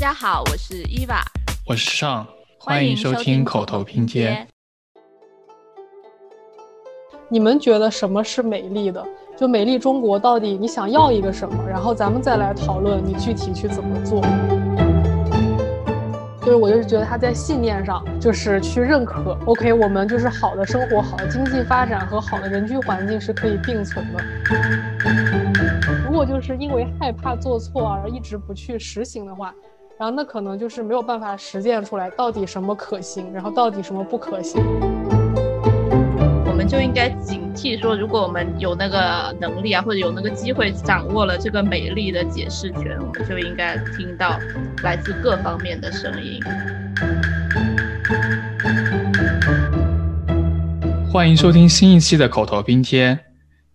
家好，我是伊娃，我是尚，欢迎收听口头拼接。你们觉得什么是美丽的？就美丽中国到底你想要一个什么？然后咱们再来讨论你具体去怎么做。就是我就是觉得他在信念上就是去认可，OK，我们就是好的生活、好的经济发展和好的人居环境是可以并存的。如果就是因为害怕做错而一直不去实行的话，然后那可能就是没有办法实践出来到底什么可行，然后到底什么不可行。我们就应该警惕说，如果我们有那个能力啊，或者有那个机会掌握了这个美丽的解释权，我们就应该听到来自各方面的声音。欢迎收听新一期的口头拼贴。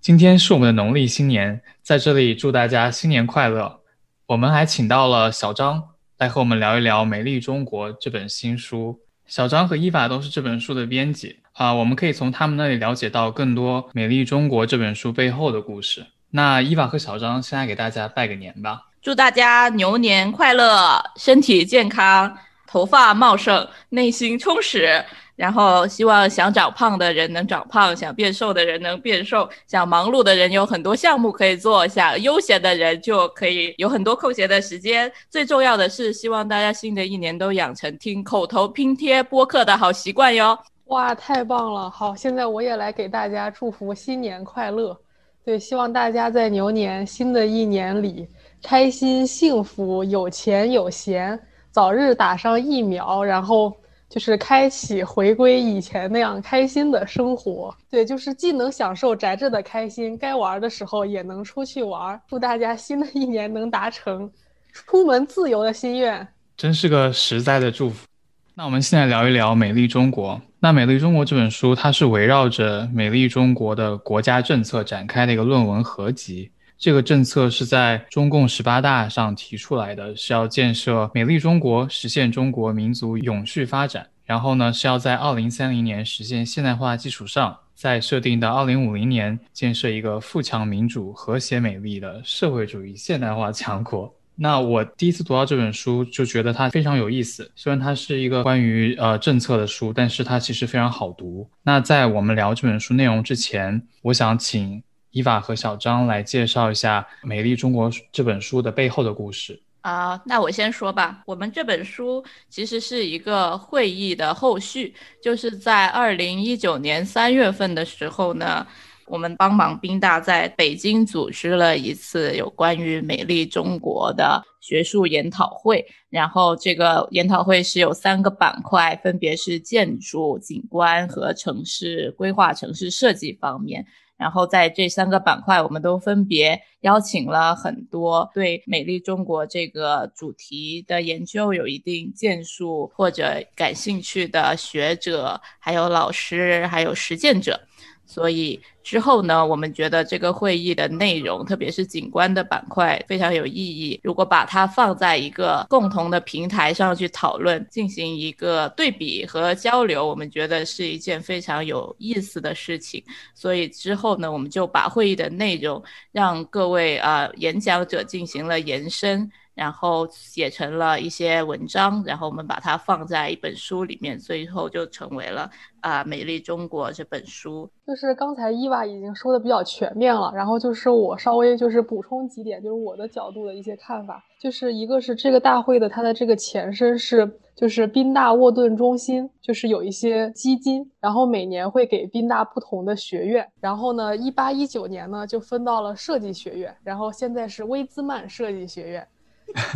今天是我们的农历新年，在这里祝大家新年快乐。我们还请到了小张来和我们聊一聊《美丽中国》这本新书。小张和伊娃都是这本书的编辑。啊，我们可以从他们那里了解到更多《美丽中国》这本书背后的故事。那伊娃和小张现在给大家拜个年吧，祝大家牛年快乐，身体健康，头发茂盛，内心充实。然后希望想长胖的人能长胖，想变瘦的人能变瘦，想忙碌的人有很多项目可以做，想悠闲的人就可以有很多空闲的时间。最重要的是，希望大家新的一年都养成听口头拼贴播客的好习惯哟。哇，太棒了！好，现在我也来给大家祝福新年快乐。对，希望大家在牛年新的一年里开心幸福，有钱有闲，早日打上疫苗，然后就是开启回归以前那样开心的生活。对，就是既能享受宅着的开心，该玩的时候也能出去玩。祝大家新的一年能达成出门自由的心愿，真是个实在的祝福。那我们现在聊一聊《美丽中国》。那《美丽中国》这本书，它是围绕着美丽中国的国家政策展开的一个论文合集。这个政策是在中共十八大上提出来的，是要建设美丽中国，实现中国民族永续发展。然后呢，是要在二零三零年实现现代化基础上，在设定的二零五零年建设一个富强、民主、和谐、美丽的社会主义现代化强国。那我第一次读到这本书，就觉得它非常有意思。虽然它是一个关于呃政策的书，但是它其实非常好读。那在我们聊这本书内容之前，我想请伊娃和小张来介绍一下《美丽中国》这本书的背后的故事。啊，那我先说吧。我们这本书其实是一个会议的后续，就是在二零一九年三月份的时候呢。我们帮忙宾大在北京组织了一次有关于美丽中国的学术研讨会，然后这个研讨会是有三个板块，分别是建筑、景观和城市规划、城市设计方面。然后在这三个板块，我们都分别邀请了很多对美丽中国这个主题的研究有一定建树或者感兴趣的学者，还有老师，还有实践者。所以之后呢，我们觉得这个会议的内容，特别是景观的板块非常有意义。如果把它放在一个共同的平台上去讨论，进行一个对比和交流，我们觉得是一件非常有意思的事情。所以之后呢，我们就把会议的内容让各位啊演讲者进行了延伸。然后写成了一些文章，然后我们把它放在一本书里面，最后就成为了啊《美丽中国》这本书。就是刚才伊娃已经说的比较全面了，然后就是我稍微就是补充几点，就是我的角度的一些看法。就是一个是这个大会的它的这个前身是就是宾大沃顿中心，就是有一些基金，然后每年会给宾大不同的学院，然后呢一八一九年呢就分到了设计学院，然后现在是威兹曼设计学院。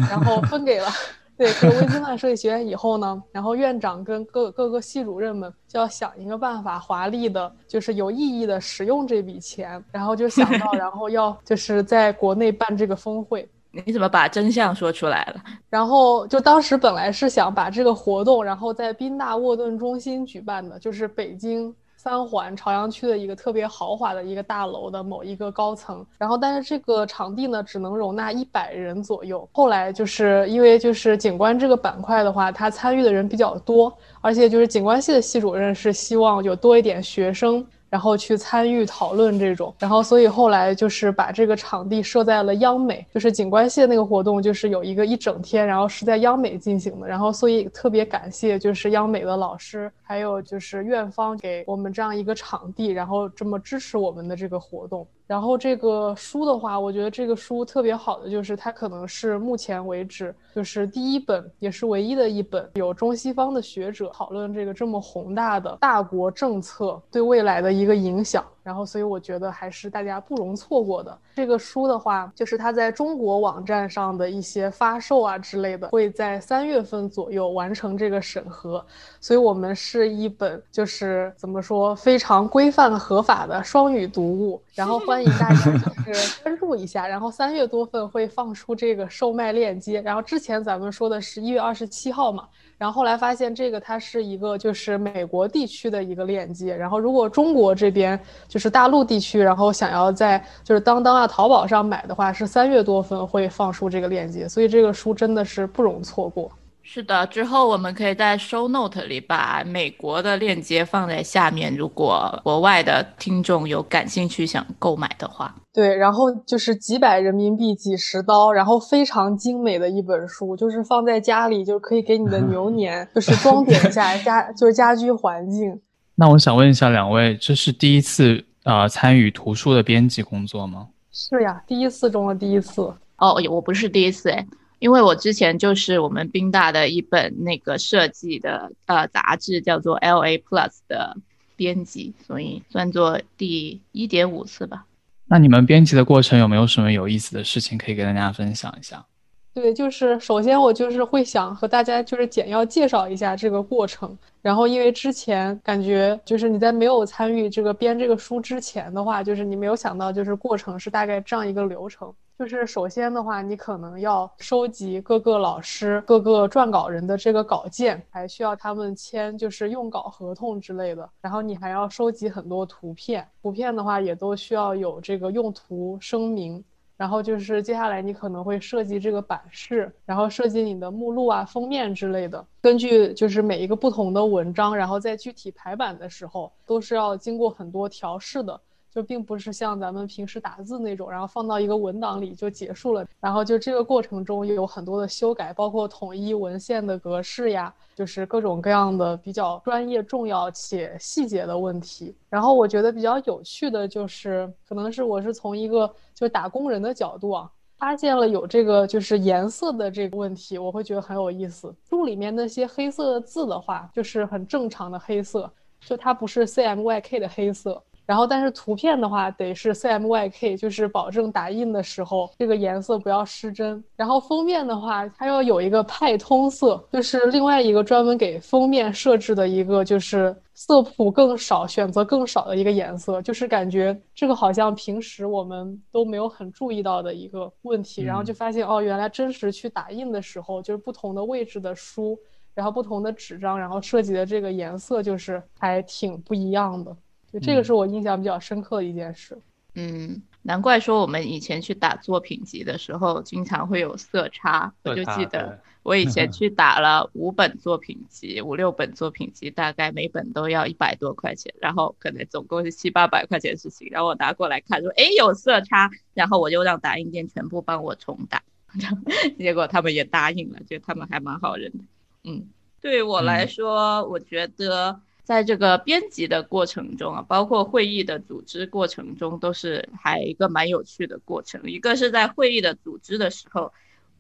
然后分给了 对，给威斯曼设计学院以后呢，然后院长跟各各个系主任们就要想一个办法，华丽的，就是有意义的使用这笔钱，然后就想到，然后要就是在国内办这个峰会。你怎么把真相说出来了？然后就当时本来是想把这个活动，然后在宾大沃顿中心举办的，就是北京。三环朝阳区的一个特别豪华的一个大楼的某一个高层，然后但是这个场地呢只能容纳一百人左右。后来就是因为就是景观这个板块的话，他参与的人比较多，而且就是景观系的系主任是希望有多一点学生然后去参与讨论这种，然后所以后来就是把这个场地设在了央美，就是景观系那个活动就是有一个一整天，然后是在央美进行的，然后所以特别感谢就是央美的老师，还有就是院方给我们这样一个场地，然后这么支持我们的这个活动。然后这个书的话，我觉得这个书特别好的就是它可能是目前为止就是第一本，也是唯一的一本有中西方的学者讨论这个这么宏大的大国政策对未来的一个影响。然后，所以我觉得还是大家不容错过的。这个书的话，就是它在中国网站上的一些发售啊之类的，会在三月份左右完成这个审核。所以我们是一本就是怎么说非常规范合法的双语读物。然后欢迎大家就是关注一下。然后三月多份会放出这个售卖链接。然后之前咱们说的是一月二十七号嘛。然后后来发现这个它是一个就是美国地区的一个链接，然后如果中国这边就是大陆地区，然后想要在就是当当啊淘宝上买的话，是三月多份会放出这个链接，所以这个书真的是不容错过。是的，之后我们可以在 show note 里把美国的链接放在下面，如果国外的听众有感兴趣想购买的话。对，然后就是几百人民币几十刀，然后非常精美的一本书，就是放在家里就可以给你的牛 年就是装点一下家，就是家居环境。那我想问一下两位，这是第一次啊参与图书的编辑工作吗？是呀，第一次中的第一次。哦，我不是第一次哎。因为我之前就是我们宾大的一本那个设计的呃杂志，叫做 L A Plus 的编辑，所以算作第一点五次吧。那你们编辑的过程有没有什么有意思的事情可以跟大家分享一下？对，就是首先我就是会想和大家就是简要介绍一下这个过程，然后因为之前感觉就是你在没有参与这个编这个书之前的话，就是你没有想到就是过程是大概这样一个流程。就是首先的话，你可能要收集各个老师、各个撰稿人的这个稿件，还需要他们签就是用稿合同之类的。然后你还要收集很多图片，图片的话也都需要有这个用途声明。然后就是接下来你可能会设计这个版式，然后设计你的目录啊、封面之类的。根据就是每一个不同的文章，然后在具体排版的时候，都是要经过很多调试的。就并不是像咱们平时打字那种，然后放到一个文档里就结束了。然后就这个过程中有很多的修改，包括统一文献的格式呀，就是各种各样的比较专业、重要且细节的问题。然后我觉得比较有趣的就是，可能是我是从一个就是打工人的角度啊，发现了有这个就是颜色的这个问题，我会觉得很有意思。书里面那些黑色的字的话，就是很正常的黑色，就它不是 CMYK 的黑色。然后，但是图片的话得是 CMYK，就是保证打印的时候这个颜色不要失真。然后封面的话，它要有一个派通色，就是另外一个专门给封面设置的一个，就是色谱更少、选择更少的一个颜色。就是感觉这个好像平时我们都没有很注意到的一个问题。然后就发现哦，原来真实去打印的时候，就是不同的位置的书，然后不同的纸张，然后设计的这个颜色就是还挺不一样的。就这个是我印象比较深刻的一件事。嗯，难怪说我们以前去打作品集的时候，经常会有色差。我就记得我以前 去打了五本作品集，五六本作品集，大概每本都要一百多块钱，然后可能总共是七八百块钱的事情。然后我拿过来看，说哎有色差，然后我就让打印店全部帮我重打，结果他们也答应了，觉得他们还蛮好人的。嗯，对我来说，我觉得。在这个编辑的过程中啊，包括会议的组织过程中，都是还一个蛮有趣的过程。一个是在会议的组织的时候，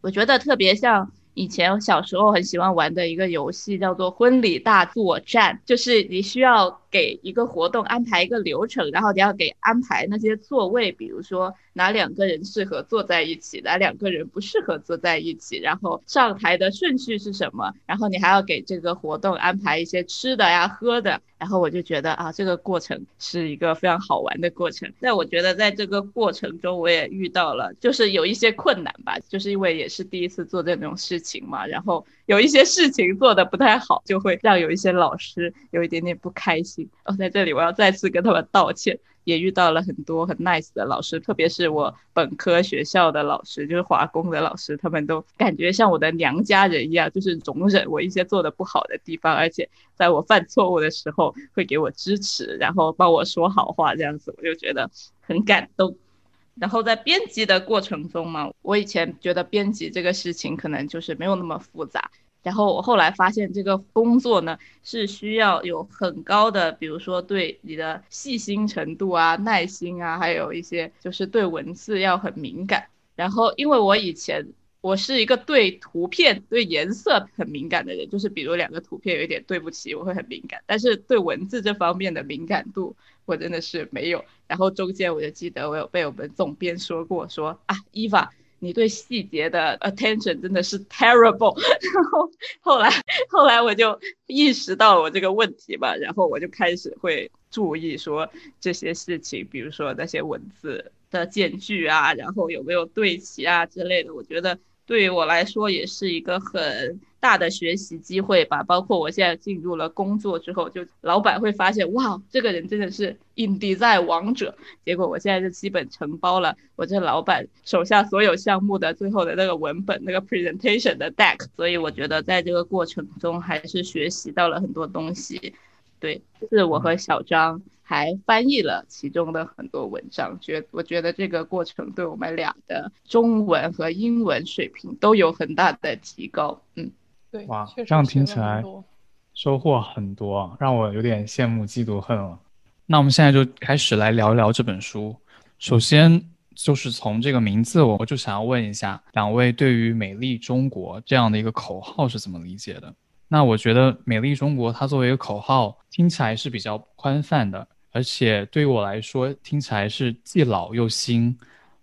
我觉得特别像。以前小时候很喜欢玩的一个游戏叫做婚礼大作战，就是你需要给一个活动安排一个流程，然后你要给安排那些座位，比如说哪两个人适合坐在一起，哪两个人不适合坐在一起，然后上台的顺序是什么，然后你还要给这个活动安排一些吃的呀、喝的。然后我就觉得啊，这个过程是一个非常好玩的过程。但我觉得在这个过程中，我也遇到了，就是有一些困难吧，就是因为也是第一次做这种事情嘛。然后有一些事情做的不太好，就会让有一些老师有一点点不开心。哦，在这里我要再次跟他们道歉。也遇到了很多很 nice 的老师，特别是我本科学校的老师，就是华工的老师，他们都感觉像我的娘家人一样，就是容忍我一些做的不好的地方，而且在我犯错误的时候会给我支持，然后帮我说好话，这样子我就觉得很感动。然后在编辑的过程中嘛，我以前觉得编辑这个事情可能就是没有那么复杂。然后我后来发现，这个工作呢是需要有很高的，比如说对你的细心程度啊、耐心啊，还有一些就是对文字要很敏感。然后，因为我以前我是一个对图片、对颜色很敏感的人，就是比如两个图片有一点对不齐，我会很敏感。但是对文字这方面的敏感度，我真的是没有。然后中间我就记得我有被我们总编说过，说啊，伊娃。你对细节的 attention 真的是 terrible，然后后来后来我就意识到我这个问题吧，然后我就开始会注意说这些事情，比如说那些文字的间距啊，然后有没有对齐啊之类的，我觉得。对于我来说也是一个很大的学习机会吧。包括我现在进入了工作之后，就老板会发现，哇，这个人真的是 InDesign 王者。结果我现在就基本承包了我这老板手下所有项目的最后的那个文本、那个 presentation 的 deck。所以我觉得在这个过程中还是学习到了很多东西。对，是我和小张。还翻译了其中的很多文章，觉我觉得这个过程对我们俩的中文和英文水平都有很大的提高。嗯，对，哇，这样听起来收获很多，让我有点羡慕嫉妒恨了。那我们现在就开始来聊一聊这本书。首先就是从这个名字，我我就想要问一下两位，对于“美丽中国”这样的一个口号是怎么理解的？那我觉得“美丽中国”它作为一个口号，听起来是比较宽泛的。而且对于我来说，听起来是既老又新。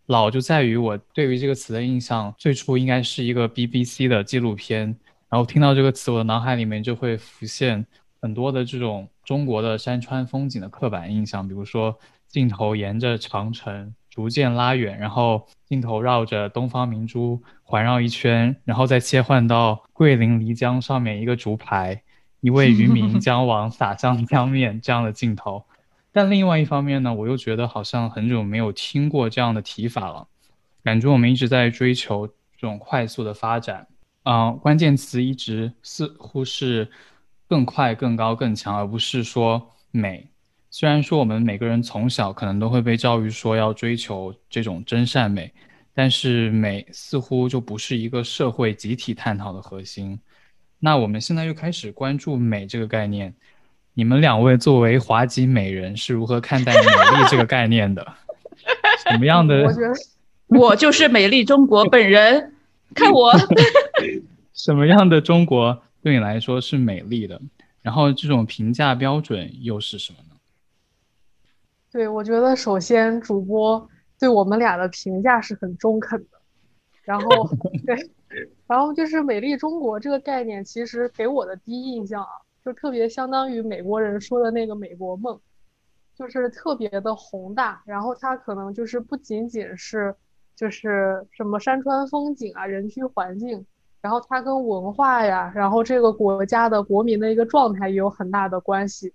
老就在于我对于这个词的印象，最初应该是一个 BBC 的纪录片，然后听到这个词，我的脑海里面就会浮现很多的这种中国的山川风景的刻板印象，比如说镜头沿着长城逐渐拉远，然后镜头绕着东方明珠环绕一圈，然后再切换到桂林漓江上面一个竹排，一位渔民 将网撒向江面这样的镜头。但另外一方面呢，我又觉得好像很久没有听过这样的提法了，感觉我们一直在追求这种快速的发展，嗯，关键词一直似乎是更快、更高、更强，而不是说美。虽然说我们每个人从小可能都会被教育说要追求这种真善美，但是美似乎就不是一个社会集体探讨的核心。那我们现在又开始关注美这个概念。你们两位作为华籍美人是如何看待“美丽”这个概念的？什么样的？我觉得我就是美丽中国本人，看我。什么样的中国对你来说是美丽的？然后这种评价标准又是什么呢？对，我觉得首先主播对我们俩的评价是很中肯的。然后 对，然后就是“美丽中国”这个概念，其实给我的第一印象啊。就特别相当于美国人说的那个美国梦，就是特别的宏大，然后它可能就是不仅仅是就是什么山川风景啊、人居环境，然后它跟文化呀，然后这个国家的国民的一个状态也有很大的关系，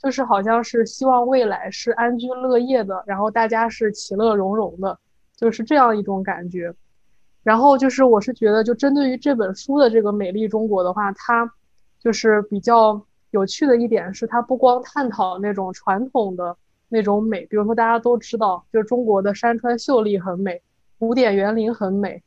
就是好像是希望未来是安居乐业的，然后大家是其乐融融的，就是这样一种感觉。然后就是我是觉得，就针对于这本书的这个美丽中国的话，它。就是比较有趣的一点是，它不光探讨那种传统的那种美，比如说大家都知道，就是中国的山川秀丽很美，古典园林很美，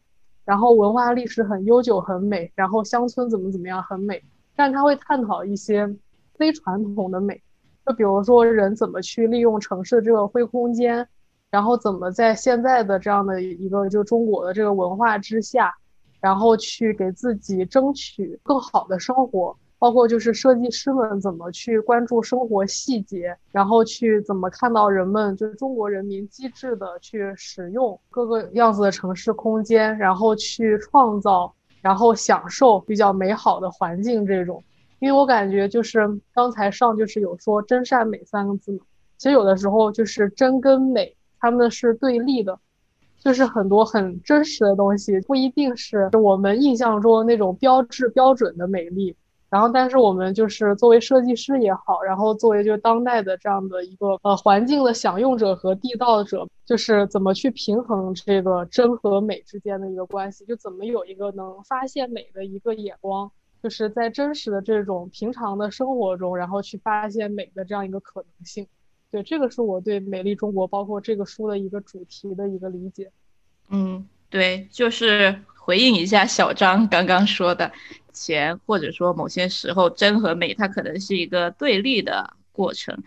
然后文化历史很悠久很美，然后乡村怎么怎么样很美。但它会探讨一些非传统的美，就比如说人怎么去利用城市这个灰空间，然后怎么在现在的这样的一个就中国的这个文化之下，然后去给自己争取更好的生活。包括就是设计师们怎么去关注生活细节，然后去怎么看到人们就是中国人民机智的去使用各个样子的城市空间，然后去创造，然后享受比较美好的环境这种。因为我感觉就是刚才上就是有说真善美三个字嘛，其实有的时候就是真跟美他们是对立的，就是很多很真实的东西不一定是我们印象中那种标志标准的美丽。然后，但是我们就是作为设计师也好，然后作为就是当代的这样的一个呃环境的享用者和缔造者，就是怎么去平衡这个真和美之间的一个关系，就怎么有一个能发现美的一个眼光，就是在真实的这种平常的生活中，然后去发现美的这样一个可能性。对，这个是我对《美丽中国》包括这个书的一个主题的一个理解。嗯，对，就是回应一下小张刚刚说的。前或者说某些时候真和美，它可能是一个对立的过程，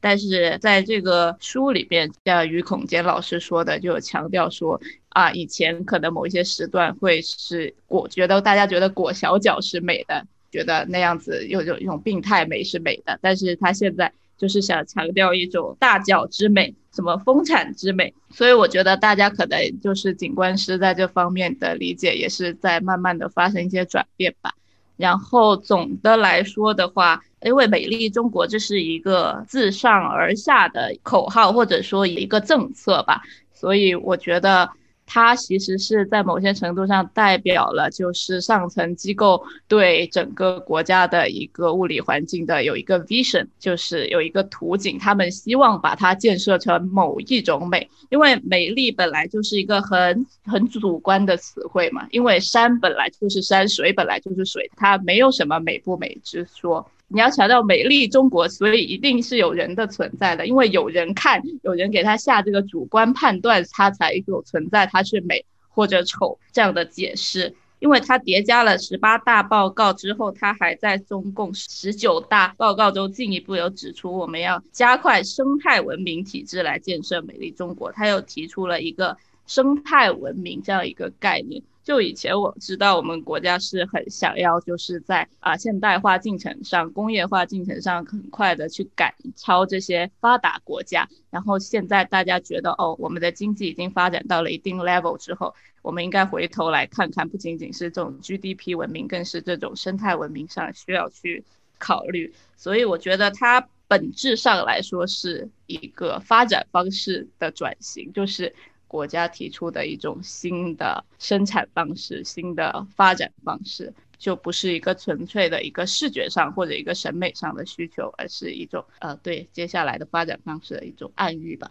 但是在这个书里边，像于孔坚老师说的，就强调说啊，以前可能某一些时段会是裹，觉得大家觉得裹小脚是美的，觉得那样子有有一种病态美是美的，但是他现在。就是想强调一种大脚之美，什么丰产之美，所以我觉得大家可能就是景观师在这方面的理解也是在慢慢的发生一些转变吧。然后总的来说的话，因为美丽中国这是一个自上而下的口号或者说一个政策吧，所以我觉得。它其实是在某些程度上代表了，就是上层机构对整个国家的一个物理环境的有一个 vision，就是有一个图景，他们希望把它建设成某一种美，因为美丽本来就是一个很很主观的词汇嘛，因为山本来就是山，水本来就是水，它没有什么美不美之说。你要强调美丽中国，所以一定是有人的存在的，因为有人看，有人给他下这个主观判断，它才有存在，它是美或者丑这样的解释。因为它叠加了十八大报告之后，它还在中共十九大报告中进一步有指出，我们要加快生态文明体制来建设美丽中国。他又提出了一个生态文明这样一个概念。就以前我知道，我们国家是很想要，就是在啊现代化进程上、工业化进程上很快的去赶超这些发达国家。然后现在大家觉得，哦，我们的经济已经发展到了一定 level 之后，我们应该回头来看看，不仅仅是这种 GDP 文明，更是这种生态文明上需要去考虑。所以我觉得它本质上来说是一个发展方式的转型，就是。国家提出的一种新的生产方式、新的发展方式，就不是一个纯粹的一个视觉上或者一个审美上的需求，而是一种呃对接下来的发展方式的一种暗喻吧。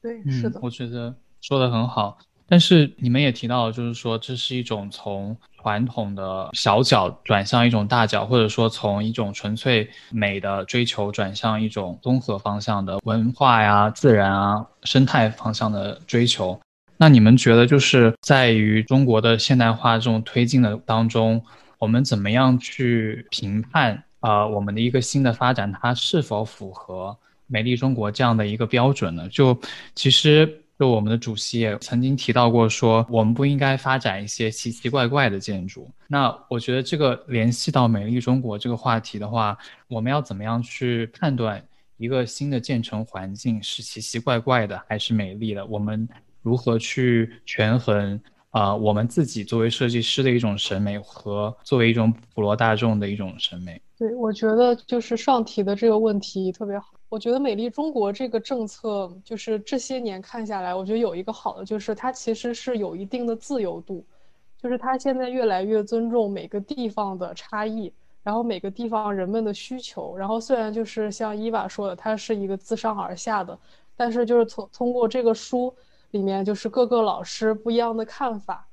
对，是的，我觉得说的很好。但是你们也提到，就是说这是一种从传统的小脚转向一种大脚，或者说从一种纯粹美的追求转向一种综合方向的文化呀、自然啊、生态方向的追求。那你们觉得，就是在于中国的现代化这种推进的当中，我们怎么样去评判啊我们的一个新的发展，它是否符合美丽中国这样的一个标准呢？就其实。就我们的主席也曾经提到过，说我们不应该发展一些奇奇怪怪的建筑。那我觉得这个联系到美丽中国这个话题的话，我们要怎么样去判断一个新的建成环境是奇奇怪怪的还是美丽的？我们如何去权衡啊？我们自己作为设计师的一种审美和作为一种普罗大众的一种审美？对，我觉得就是上提的这个问题特别好。我觉得美丽中国这个政策，就是这些年看下来，我觉得有一个好的，就是它其实是有一定的自由度，就是它现在越来越尊重每个地方的差异，然后每个地方人们的需求。然后虽然就是像伊娃说的，它是一个自上而下的，但是就是从通过这个书里面，就是各个老师不一样的看法。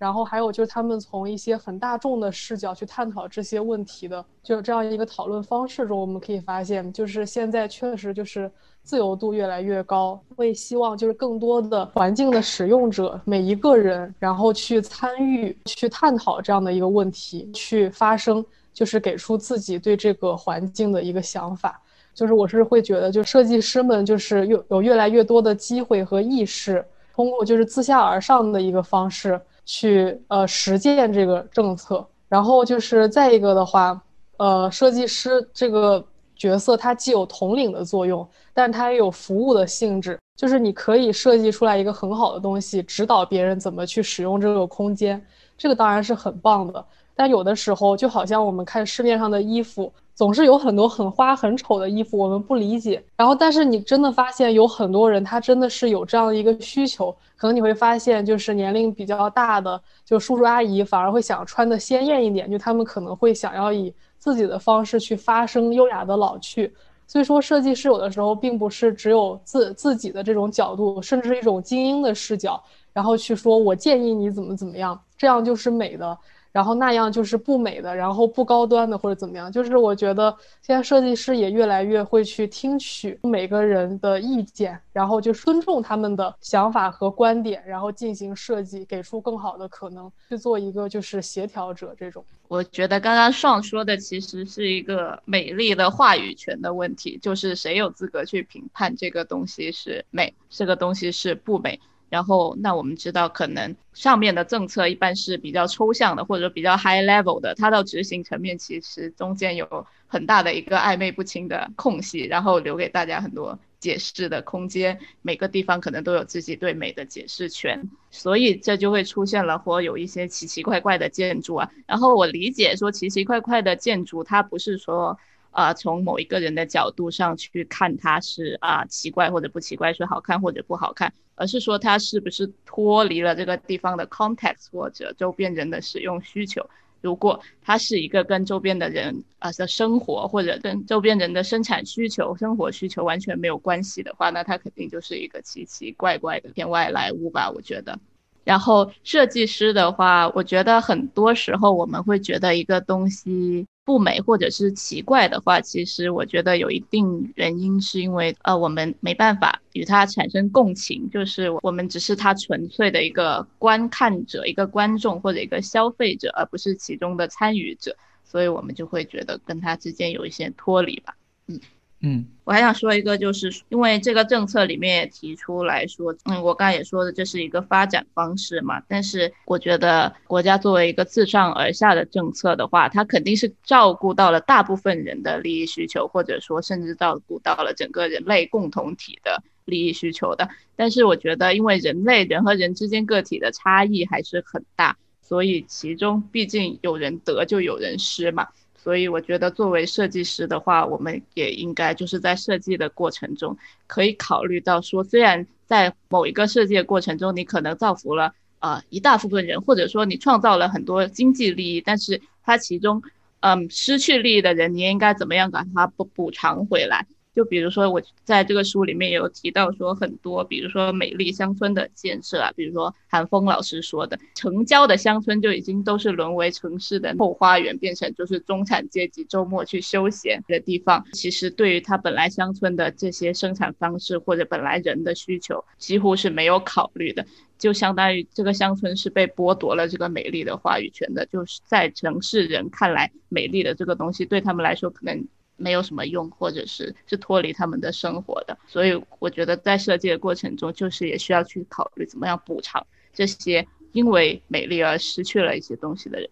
然后还有就是他们从一些很大众的视角去探讨这些问题的，就这样一个讨论方式中，我们可以发现，就是现在确实就是自由度越来越高，会希望就是更多的环境的使用者每一个人，然后去参与去探讨这样的一个问题，去发声，就是给出自己对这个环境的一个想法。就是我是会觉得，就设计师们就是有有越来越多的机会和意识，通过就是自下而上的一个方式。去呃实践这个政策，然后就是再一个的话，呃，设计师这个角色它既有统领的作用，但它也有服务的性质，就是你可以设计出来一个很好的东西，指导别人怎么去使用这个空间，这个当然是很棒的。但有的时候就好像我们看市面上的衣服。总是有很多很花很丑的衣服，我们不理解。然后，但是你真的发现有很多人，他真的是有这样的一个需求。可能你会发现，就是年龄比较大的，就叔叔阿姨反而会想穿的鲜艳一点，就他们可能会想要以自己的方式去发生，优雅的老去。所以说，设计师有的时候并不是只有自自己的这种角度，甚至是一种精英的视角，然后去说我建议你怎么怎么样，这样就是美的。然后那样就是不美的，然后不高端的或者怎么样，就是我觉得现在设计师也越来越会去听取每个人的意见，然后就尊重他们的想法和观点，然后进行设计，给出更好的可能，去做一个就是协调者这种。我觉得刚刚上说的其实是一个美丽的话语权的问题，就是谁有资格去评判这个东西是美，这个东西是不美。然后，那我们知道，可能上面的政策一般是比较抽象的，或者比较 high level 的，它到执行层面其实中间有很大的一个暧昧不清的空隙，然后留给大家很多解释的空间。每个地方可能都有自己对美的解释权，所以这就会出现了或有一些奇奇怪怪的建筑啊。然后我理解说奇奇怪怪的建筑，它不是说。啊，从某一个人的角度上去看，它是啊奇怪或者不奇怪，是好看或者不好看，而是说它是不是脱离了这个地方的 context 或者周边人的使用需求。如果它是一个跟周边的人啊的生活或者跟周边人的生产需求、生活需求完全没有关系的话，那它肯定就是一个奇奇怪怪的偏外来物吧？我觉得。然后设计师的话，我觉得很多时候我们会觉得一个东西。不美或者是奇怪的话，其实我觉得有一定原因，是因为呃，我们没办法与它产生共情，就是我们只是它纯粹的一个观看者、一个观众或者一个消费者，而不是其中的参与者，所以我们就会觉得跟它之间有一些脱离吧，嗯。嗯，我还想说一个，就是因为这个政策里面也提出来说，嗯，我刚才也说的，这是一个发展方式嘛。但是我觉得国家作为一个自上而下的政策的话，它肯定是照顾到了大部分人的利益需求，或者说甚至照顾到了整个人类共同体的利益需求的。但是我觉得，因为人类人和人之间个体的差异还是很大，所以其中毕竟有人得就有人失嘛。所以我觉得，作为设计师的话，我们也应该就是在设计的过程中，可以考虑到说，虽然在某一个设计的过程中，你可能造福了呃一大部分人，或者说你创造了很多经济利益，但是它其中，嗯，失去利益的人，你应该怎么样把它补补偿回来？就比如说，我在这个书里面有提到说很多，比如说美丽乡村的建设啊，比如说韩峰老师说的，城郊的乡村就已经都是沦为城市的后花园，变成就是中产阶级周末去休闲的地方。其实对于他本来乡村的这些生产方式或者本来人的需求，几乎是没有考虑的，就相当于这个乡村是被剥夺了这个美丽的话语权的。就是在城市人看来，美丽的这个东西对他们来说可能。没有什么用，或者是是脱离他们的生活的，所以我觉得在设计的过程中，就是也需要去考虑怎么样补偿这些因为美丽而失去了一些东西的人。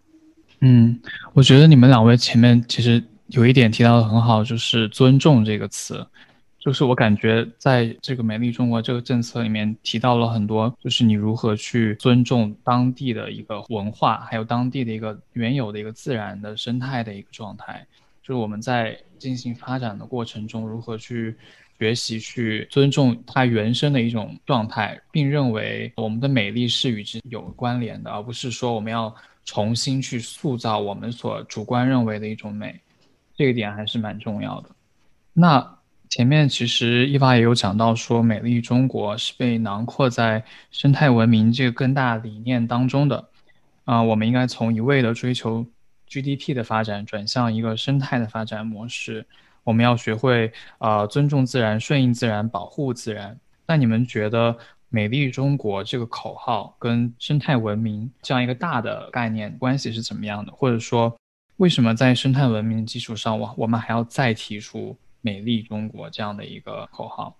嗯，我觉得你们两位前面其实有一点提到的很好，就是尊重这个词，就是我感觉在这个美丽中国这个政策里面提到了很多，就是你如何去尊重当地的一个文化，还有当地的一个原有的一个自然的生态的一个状态。就是我们在进行发展的过程中，如何去学习、去尊重它原生的一种状态，并认为我们的美丽是与之有关联的，而不是说我们要重新去塑造我们所主观认为的一种美，这一点还是蛮重要的。那前面其实一发也有讲到说，美丽中国是被囊括在生态文明这个更大理念当中的，啊，我们应该从一味的追求。GDP 的发展转向一个生态的发展模式，我们要学会呃尊重自然、顺应自然、保护自然。那你们觉得“美丽中国”这个口号跟生态文明这样一个大的概念关系是怎么样的？或者说，为什么在生态文明基础上，我我们还要再提出“美丽中国”这样的一个口号？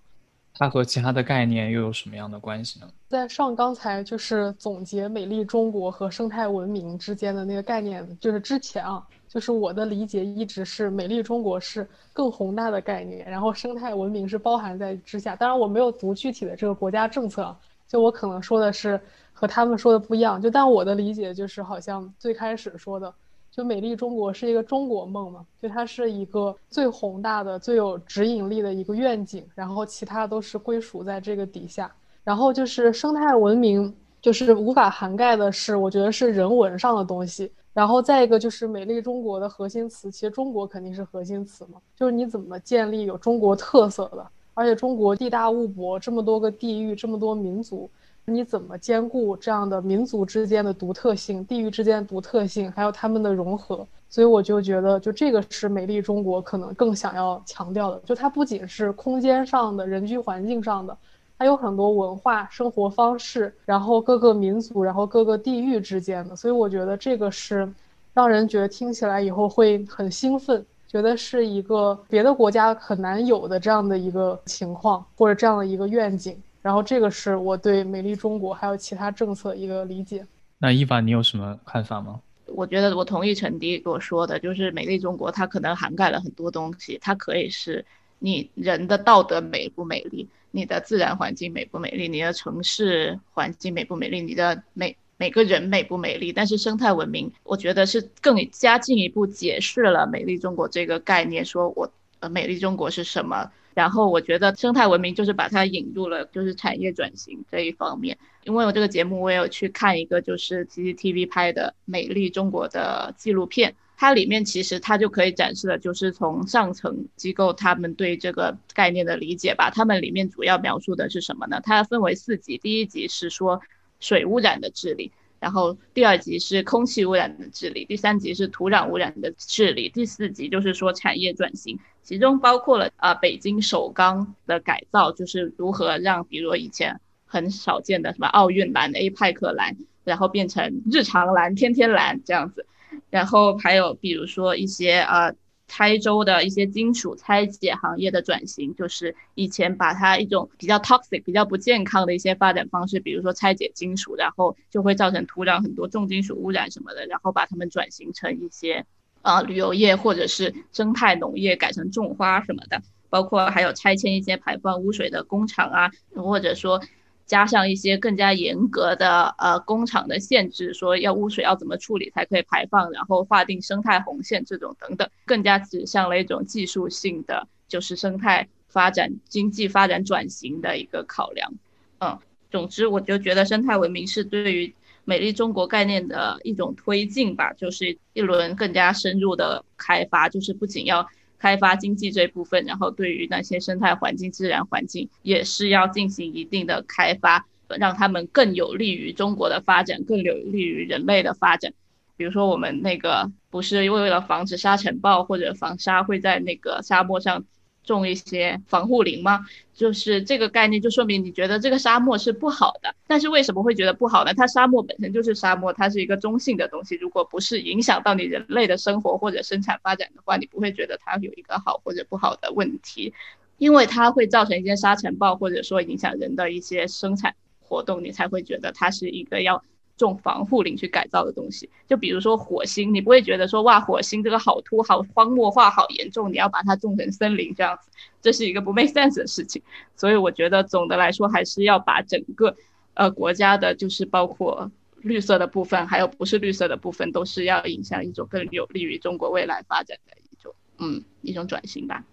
它和其他的概念又有什么样的关系呢？在上刚才就是总结美丽中国和生态文明之间的那个概念，就是之前啊，就是我的理解一直是美丽中国是更宏大的概念，然后生态文明是包含在之下。当然我没有读具体的这个国家政策，就我可能说的是和他们说的不一样。就但我的理解就是好像最开始说的。就美丽中国是一个中国梦嘛，就它是一个最宏大的、最有指引力的一个愿景，然后其他都是归属在这个底下。然后就是生态文明，就是无法涵盖的是，我觉得是人文上的东西。然后再一个就是美丽中国的核心词，其实中国肯定是核心词嘛，就是你怎么建立有中国特色的，而且中国地大物博，这么多个地域，这么多民族。你怎么兼顾这样的民族之间的独特性、地域之间的独特性，还有他们的融合？所以我就觉得，就这个是美丽中国可能更想要强调的。就它不仅是空间上的、人居环境上的，还有很多文化、生活方式，然后各个民族，然后各个地域之间的。所以我觉得这个是让人觉得听起来以后会很兴奋，觉得是一个别的国家很难有的这样的一个情况，或者这样的一个愿景。然后这个是我对美丽中国还有其他政策一个理解。那伊凡，你有什么看法吗？我觉得我同意陈迪给我说的，就是美丽中国它可能涵盖了很多东西，它可以是你人的道德美不美丽，你的自然环境美不美丽，你的城市环境美不美丽，你的每每个人美不美丽。但是生态文明，我觉得是更加进一步解释了美丽中国这个概念，说我呃美丽中国是什么。然后我觉得生态文明就是把它引入了，就是产业转型这一方面。因为我这个节目，我有去看一个就是 CCTV 拍的《美丽中国》的纪录片，它里面其实它就可以展示的，就是从上层机构他们对这个概念的理解吧。他们里面主要描述的是什么呢？它分为四级，第一级是说水污染的治理。然后第二级是空气污染的治理，第三级是土壤污染的治理，第四级就是说产业转型，其中包括了啊北京首钢的改造，就是如何让比如以前很少见的什么奥运蓝、A 派克蓝，然后变成日常蓝、天天蓝这样子，然后还有比如说一些啊。台州的一些金属拆解行业的转型，就是以前把它一种比较 toxic、比较不健康的一些发展方式，比如说拆解金属，然后就会造成土壤很多重金属污染什么的，然后把它们转型成一些，呃，旅游业或者是生态农业，改成种花什么的，包括还有拆迁一些排放污水的工厂啊，或者说。加上一些更加严格的呃工厂的限制，说要污水要怎么处理才可以排放，然后划定生态红线这种等等，更加指向了一种技术性的，就是生态发展、经济发展转型的一个考量。嗯，总之我就觉得生态文明是对于美丽中国概念的一种推进吧，就是一轮更加深入的开发，就是不仅要。开发经济这一部分，然后对于那些生态环境、自然环境也是要进行一定的开发，让他们更有利于中国的发展，更有利于人类的发展。比如说，我们那个不是为了防止沙尘暴或者防沙会在那个沙漠上。种一些防护林吗？就是这个概念，就说明你觉得这个沙漠是不好的。但是为什么会觉得不好呢？它沙漠本身就是沙漠，它是一个中性的东西。如果不是影响到你人类的生活或者生产发展的话，你不会觉得它有一个好或者不好的问题，因为它会造成一些沙尘暴或者说影响人的一些生产活动，你才会觉得它是一个要。种防护林去改造的东西，就比如说火星，你不会觉得说哇，火星这个好秃、好荒漠化、好严重，你要把它种成森林这样子，这是一个不 make sense 的事情。所以我觉得总的来说，还是要把整个呃国家的，就是包括绿色的部分，还有不是绿色的部分，都是要影响一种更有利于中国未来发展的一种嗯一种转型吧。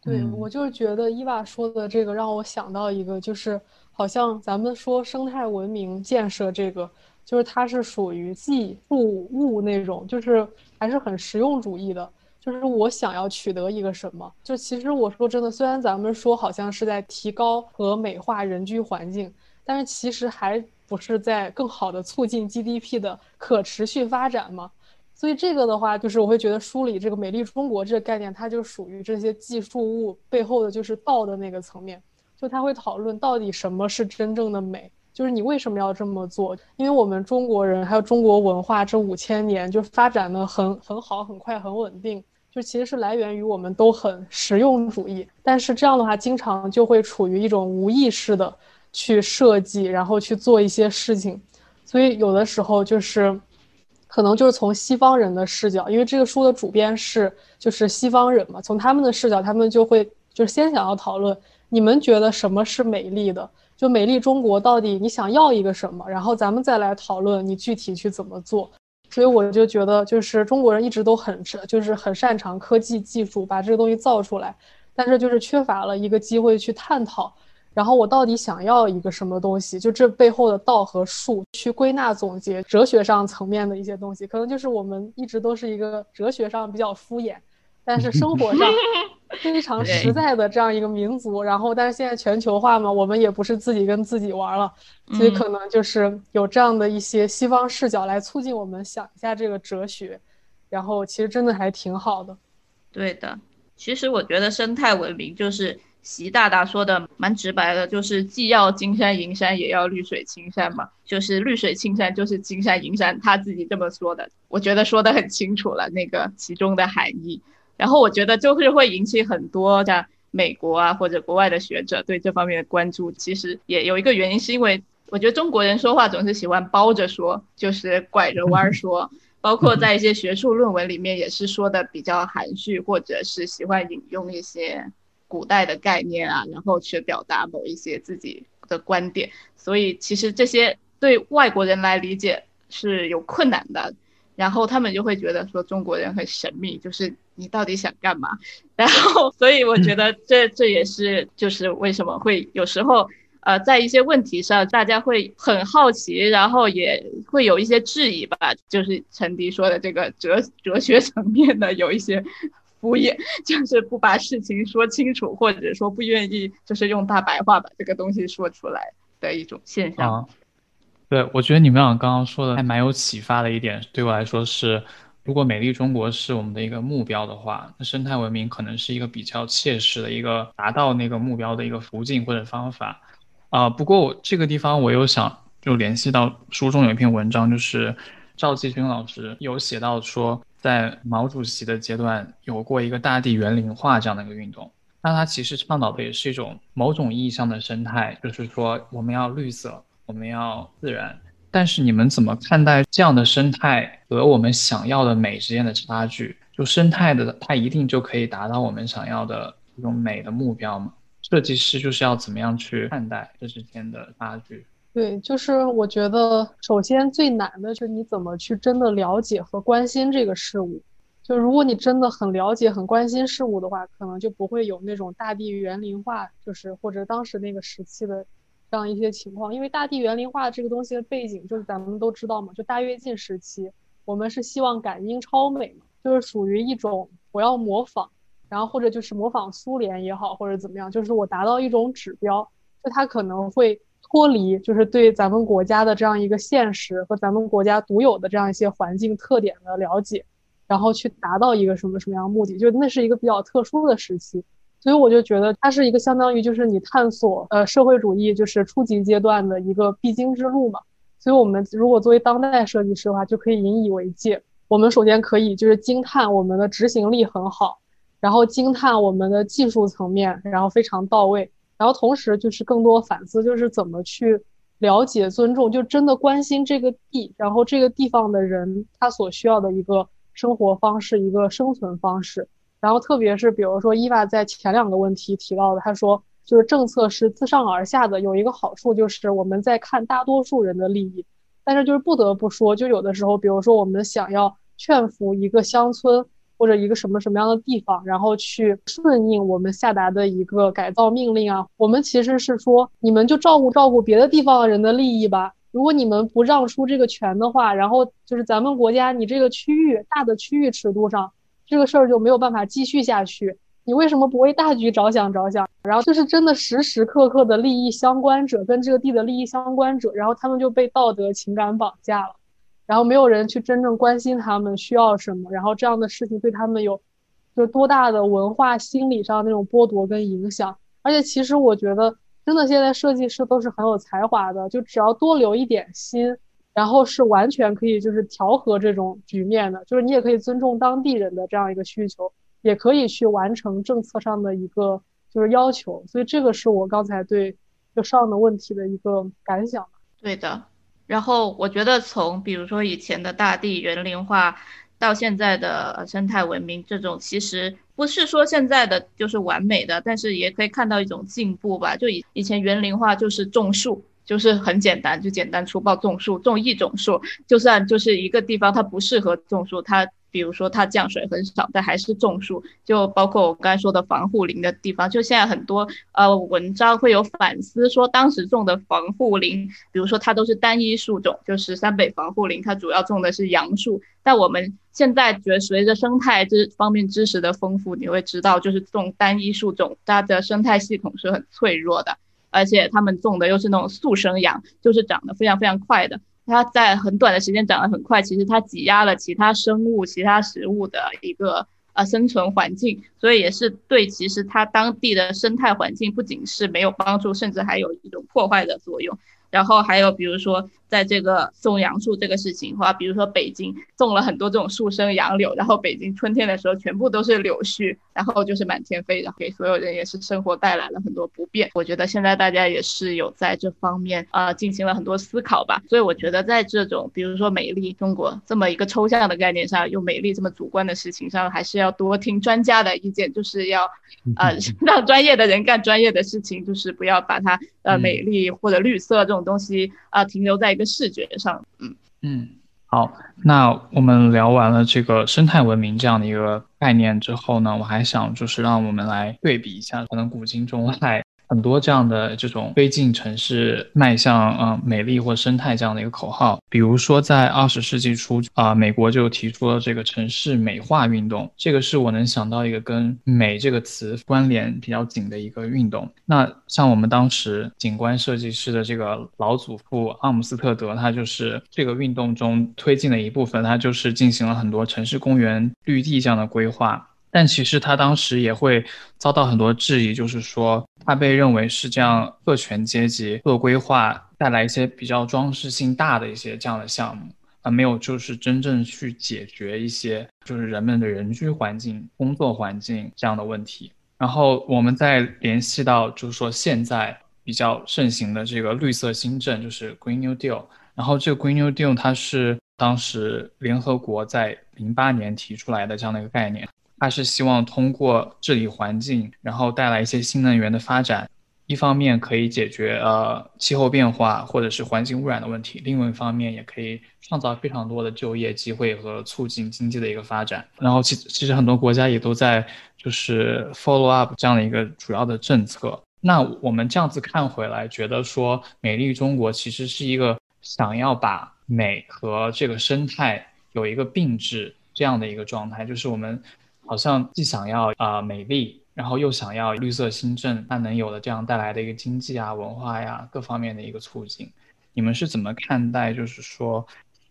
对我就是觉得伊娃说的这个让我想到一个，就是好像咱们说生态文明建设这个。就是它是属于技术物那种，就是还是很实用主义的。就是我想要取得一个什么，就其实我说真的，虽然咱们说好像是在提高和美化人居环境，但是其实还不是在更好的促进 GDP 的可持续发展吗？所以这个的话，就是我会觉得梳理这个美丽中国这个概念，它就属于这些技术物背后的就是道的那个层面，就他会讨论到底什么是真正的美。就是你为什么要这么做？因为我们中国人还有中国文化这五千年就发展的很很好、很快、很稳定，就其实是来源于我们都很实用主义。但是这样的话，经常就会处于一种无意识的去设计，然后去做一些事情。所以有的时候就是，可能就是从西方人的视角，因为这个书的主编是就是西方人嘛，从他们的视角，他们就会就是先想要讨论，你们觉得什么是美丽的？就美丽中国到底你想要一个什么？然后咱们再来讨论你具体去怎么做。所以我就觉得，就是中国人一直都很就是很擅长科技技术，把这个东西造出来，但是就是缺乏了一个机会去探讨。然后我到底想要一个什么东西？就这背后的道和术，去归纳总结哲学上层面的一些东西，可能就是我们一直都是一个哲学上比较敷衍，但是生活上非常实在的这样一个民族。然后，但是现在全球化嘛，我们也不是自己跟自己玩了，所以可能就是有这样的一些西方视角来促进我们想一下这个哲学。然后，其实真的还挺好的。对的，其实我觉得生态文明就是。习大大说的蛮直白的，就是既要金山银山，也要绿水青山嘛。就是绿水青山，就是金山银山，他自己这么说的。我觉得说的很清楚了，那个其中的含义。然后我觉得就是会引起很多像美国啊或者国外的学者对这方面的关注。其实也有一个原因，是因为我觉得中国人说话总是喜欢包着说，就是拐着弯说，包括在一些学术论文里面也是说的比较含蓄，或者是喜欢引用一些。古代的概念啊，然后去表达某一些自己的观点，所以其实这些对外国人来理解是有困难的，然后他们就会觉得说中国人很神秘，就是你到底想干嘛？然后所以我觉得这这也是就是为什么会有时候呃在一些问题上大家会很好奇，然后也会有一些质疑吧，就是陈迪说的这个哲哲学层面的有一些。敷衍就是不把事情说清楚，或者说不愿意，就是用大白话把这个东西说出来的一种现象。对，我觉得你们俩刚刚说的还蛮有启发的一点，对我来说是，如果美丽中国是我们的一个目标的话，那生态文明可能是一个比较切实的一个达到那个目标的一个途径或者方法。啊，不过我这个地方我又想就联系到书中有一篇文章，就是赵继军老师有写到说。在毛主席的阶段，有过一个大地园林化这样的一个运动。那他其实倡导的也是一种某种意义上的生态，就是说我们要绿色，我们要自然。但是你们怎么看待这样的生态和我们想要的美之间的差距？就生态的，它一定就可以达到我们想要的这种美的目标吗？设计师就是要怎么样去看待这之间的差距？对，就是我觉得，首先最难的就是你怎么去真的了解和关心这个事物。就如果你真的很了解、很关心事物的话，可能就不会有那种大地园林化，就是或者当时那个时期的这样一些情况。因为大地园林化这个东西的背景，就是咱们都知道嘛，就大跃进时期，我们是希望赶英超美嘛，就是属于一种我要模仿，然后或者就是模仿苏联也好，或者怎么样，就是我达到一种指标，就它可能会。脱离就是对咱们国家的这样一个现实和咱们国家独有的这样一些环境特点的了解，然后去达到一个什么什么样的目的，就那是一个比较特殊的时期，所以我就觉得它是一个相当于就是你探索呃社会主义就是初级阶段的一个必经之路嘛。所以我们如果作为当代设计师的话，就可以引以为戒。我们首先可以就是惊叹我们的执行力很好，然后惊叹我们的技术层面，然后非常到位。然后同时就是更多反思，就是怎么去了解、尊重，就真的关心这个地，然后这个地方的人他所需要的一个生活方式、一个生存方式。然后特别是比如说伊娃在前两个问题提到的，他说就是政策是自上而下的，有一个好处就是我们在看大多数人的利益，但是就是不得不说，就有的时候，比如说我们想要劝服一个乡村。或者一个什么什么样的地方，然后去顺应我们下达的一个改造命令啊。我们其实是说，你们就照顾照顾别的地方的人的利益吧。如果你们不让出这个权的话，然后就是咱们国家你这个区域大的区域尺度上，这个事儿就没有办法继续下去。你为什么不为大局着想着想？然后就是真的时时刻刻的利益相关者跟这个地的利益相关者，然后他们就被道德情感绑架了。然后没有人去真正关心他们需要什么，然后这样的事情对他们有，就多大的文化心理上那种剥夺跟影响。而且其实我觉得，真的现在设计师都是很有才华的，就只要多留一点心，然后是完全可以就是调和这种局面的。就是你也可以尊重当地人的这样一个需求，也可以去完成政策上的一个就是要求。所以这个是我刚才对就上的问题的一个感想。对的。然后我觉得，从比如说以前的大地园林化，到现在的生态文明，这种其实不是说现在的就是完美的，但是也可以看到一种进步吧。就以以前园林化就是种树，就是很简单，就简单粗暴种树，种一种树，就算就是一个地方它不适合种树，它。比如说它降水很少，但还是种树，就包括我刚才说的防护林的地方，就现在很多呃文章会有反思说，当时种的防护林，比如说它都是单一树种，就是山北防护林，它主要种的是杨树。但我们现在觉得随着生态这方面知识的丰富，你会知道，就是种单一树种，它的生态系统是很脆弱的，而且他们种的又是那种速生杨，就是长得非常非常快的。它在很短的时间长得很快，其实它挤压了其他生物、其他食物的一个呃生存环境，所以也是对其实它当地的生态环境不仅是没有帮助，甚至还有一种破坏的作用。然后还有比如说，在这个种杨树这个事情的话，比如说北京种了很多这种树生杨柳，然后北京春天的时候全部都是柳絮，然后就是满天飞，然后给所有人也是生活带来了很多不便。我觉得现在大家也是有在这方面啊进行了很多思考吧。所以我觉得在这种比如说美丽中国这么一个抽象的概念上，用美丽这么主观的事情上，还是要多听专家的意见，就是要 呃 让专业的人干专业的事情，就是不要把它呃美丽或者绿色这种。东西啊，停留在一一个视觉上，嗯嗯，好，那我们聊完了这个生态文明这样的一个概念之后呢，我还想就是让我们来对比一下，可能古今中外。很多这样的这种推进城市迈向嗯美丽或生态这样的一个口号，比如说在二十世纪初啊，美国就提出了这个城市美化运动，这个是我能想到一个跟美这个词关联比较紧的一个运动。那像我们当时景观设计师的这个老祖父阿姆斯特德，他就是这个运动中推进的一部分，他就是进行了很多城市公园绿地这样的规划。但其实他当时也会遭到很多质疑，就是说他被认为是这样特权阶级做规划，带来一些比较装饰性大的一些这样的项目，而没有就是真正去解决一些就是人们的人居环境、工作环境这样的问题。然后我们再联系到就是说现在比较盛行的这个绿色新政，就是 Green New Deal。然后这个 Green New Deal 它是当时联合国在零八年提出来的这样的一个概念。它是希望通过治理环境，然后带来一些新能源的发展，一方面可以解决呃气候变化或者是环境污染的问题，另外一方面也可以创造非常多的就业机会和促进经济的一个发展。然后其其实很多国家也都在就是 follow up 这样的一个主要的政策。那我们这样子看回来，觉得说美丽中国其实是一个想要把美和这个生态有一个并置这样的一个状态，就是我们。好像既想要啊美丽，然后又想要绿色新政，它能有的这样带来的一个经济啊、文化呀各方面的一个促进，你们是怎么看待？就是说，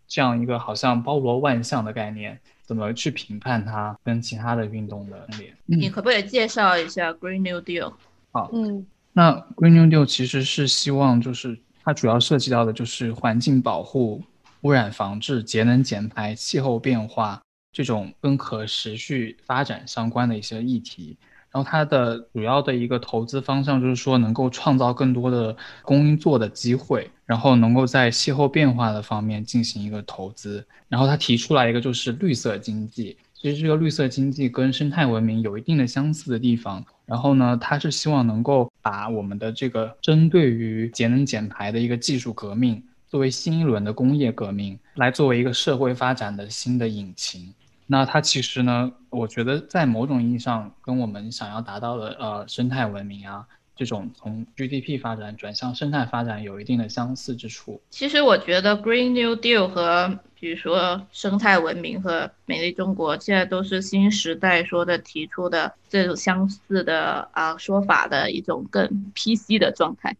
这样一个好像包罗万象的概念，怎么去评判它跟其他的运动的？你可不可以介绍一下 Green New Deal？好，嗯，那 Green New Deal 其实是希望就是它主要涉及到的就是环境保护、污染防治、节能减排、气候变化。这种跟可持续发展相关的一些议题，然后它的主要的一个投资方向就是说，能够创造更多的工作的机会，然后能够在气候变化的方面进行一个投资。然后他提出来一个就是绿色经济，其实这个绿色经济跟生态文明有一定的相似的地方。然后呢，他是希望能够把我们的这个针对于节能减排的一个技术革命，作为新一轮的工业革命，来作为一个社会发展的新的引擎。那它其实呢，我觉得在某种意义上跟我们想要达到的呃生态文明啊，这种从 GDP 发展转向生态发展有一定的相似之处。其实我觉得 Green New Deal 和比如说生态文明和美丽中国，现在都是新时代说的提出的这种相似的啊说法的一种更 PC 的状态。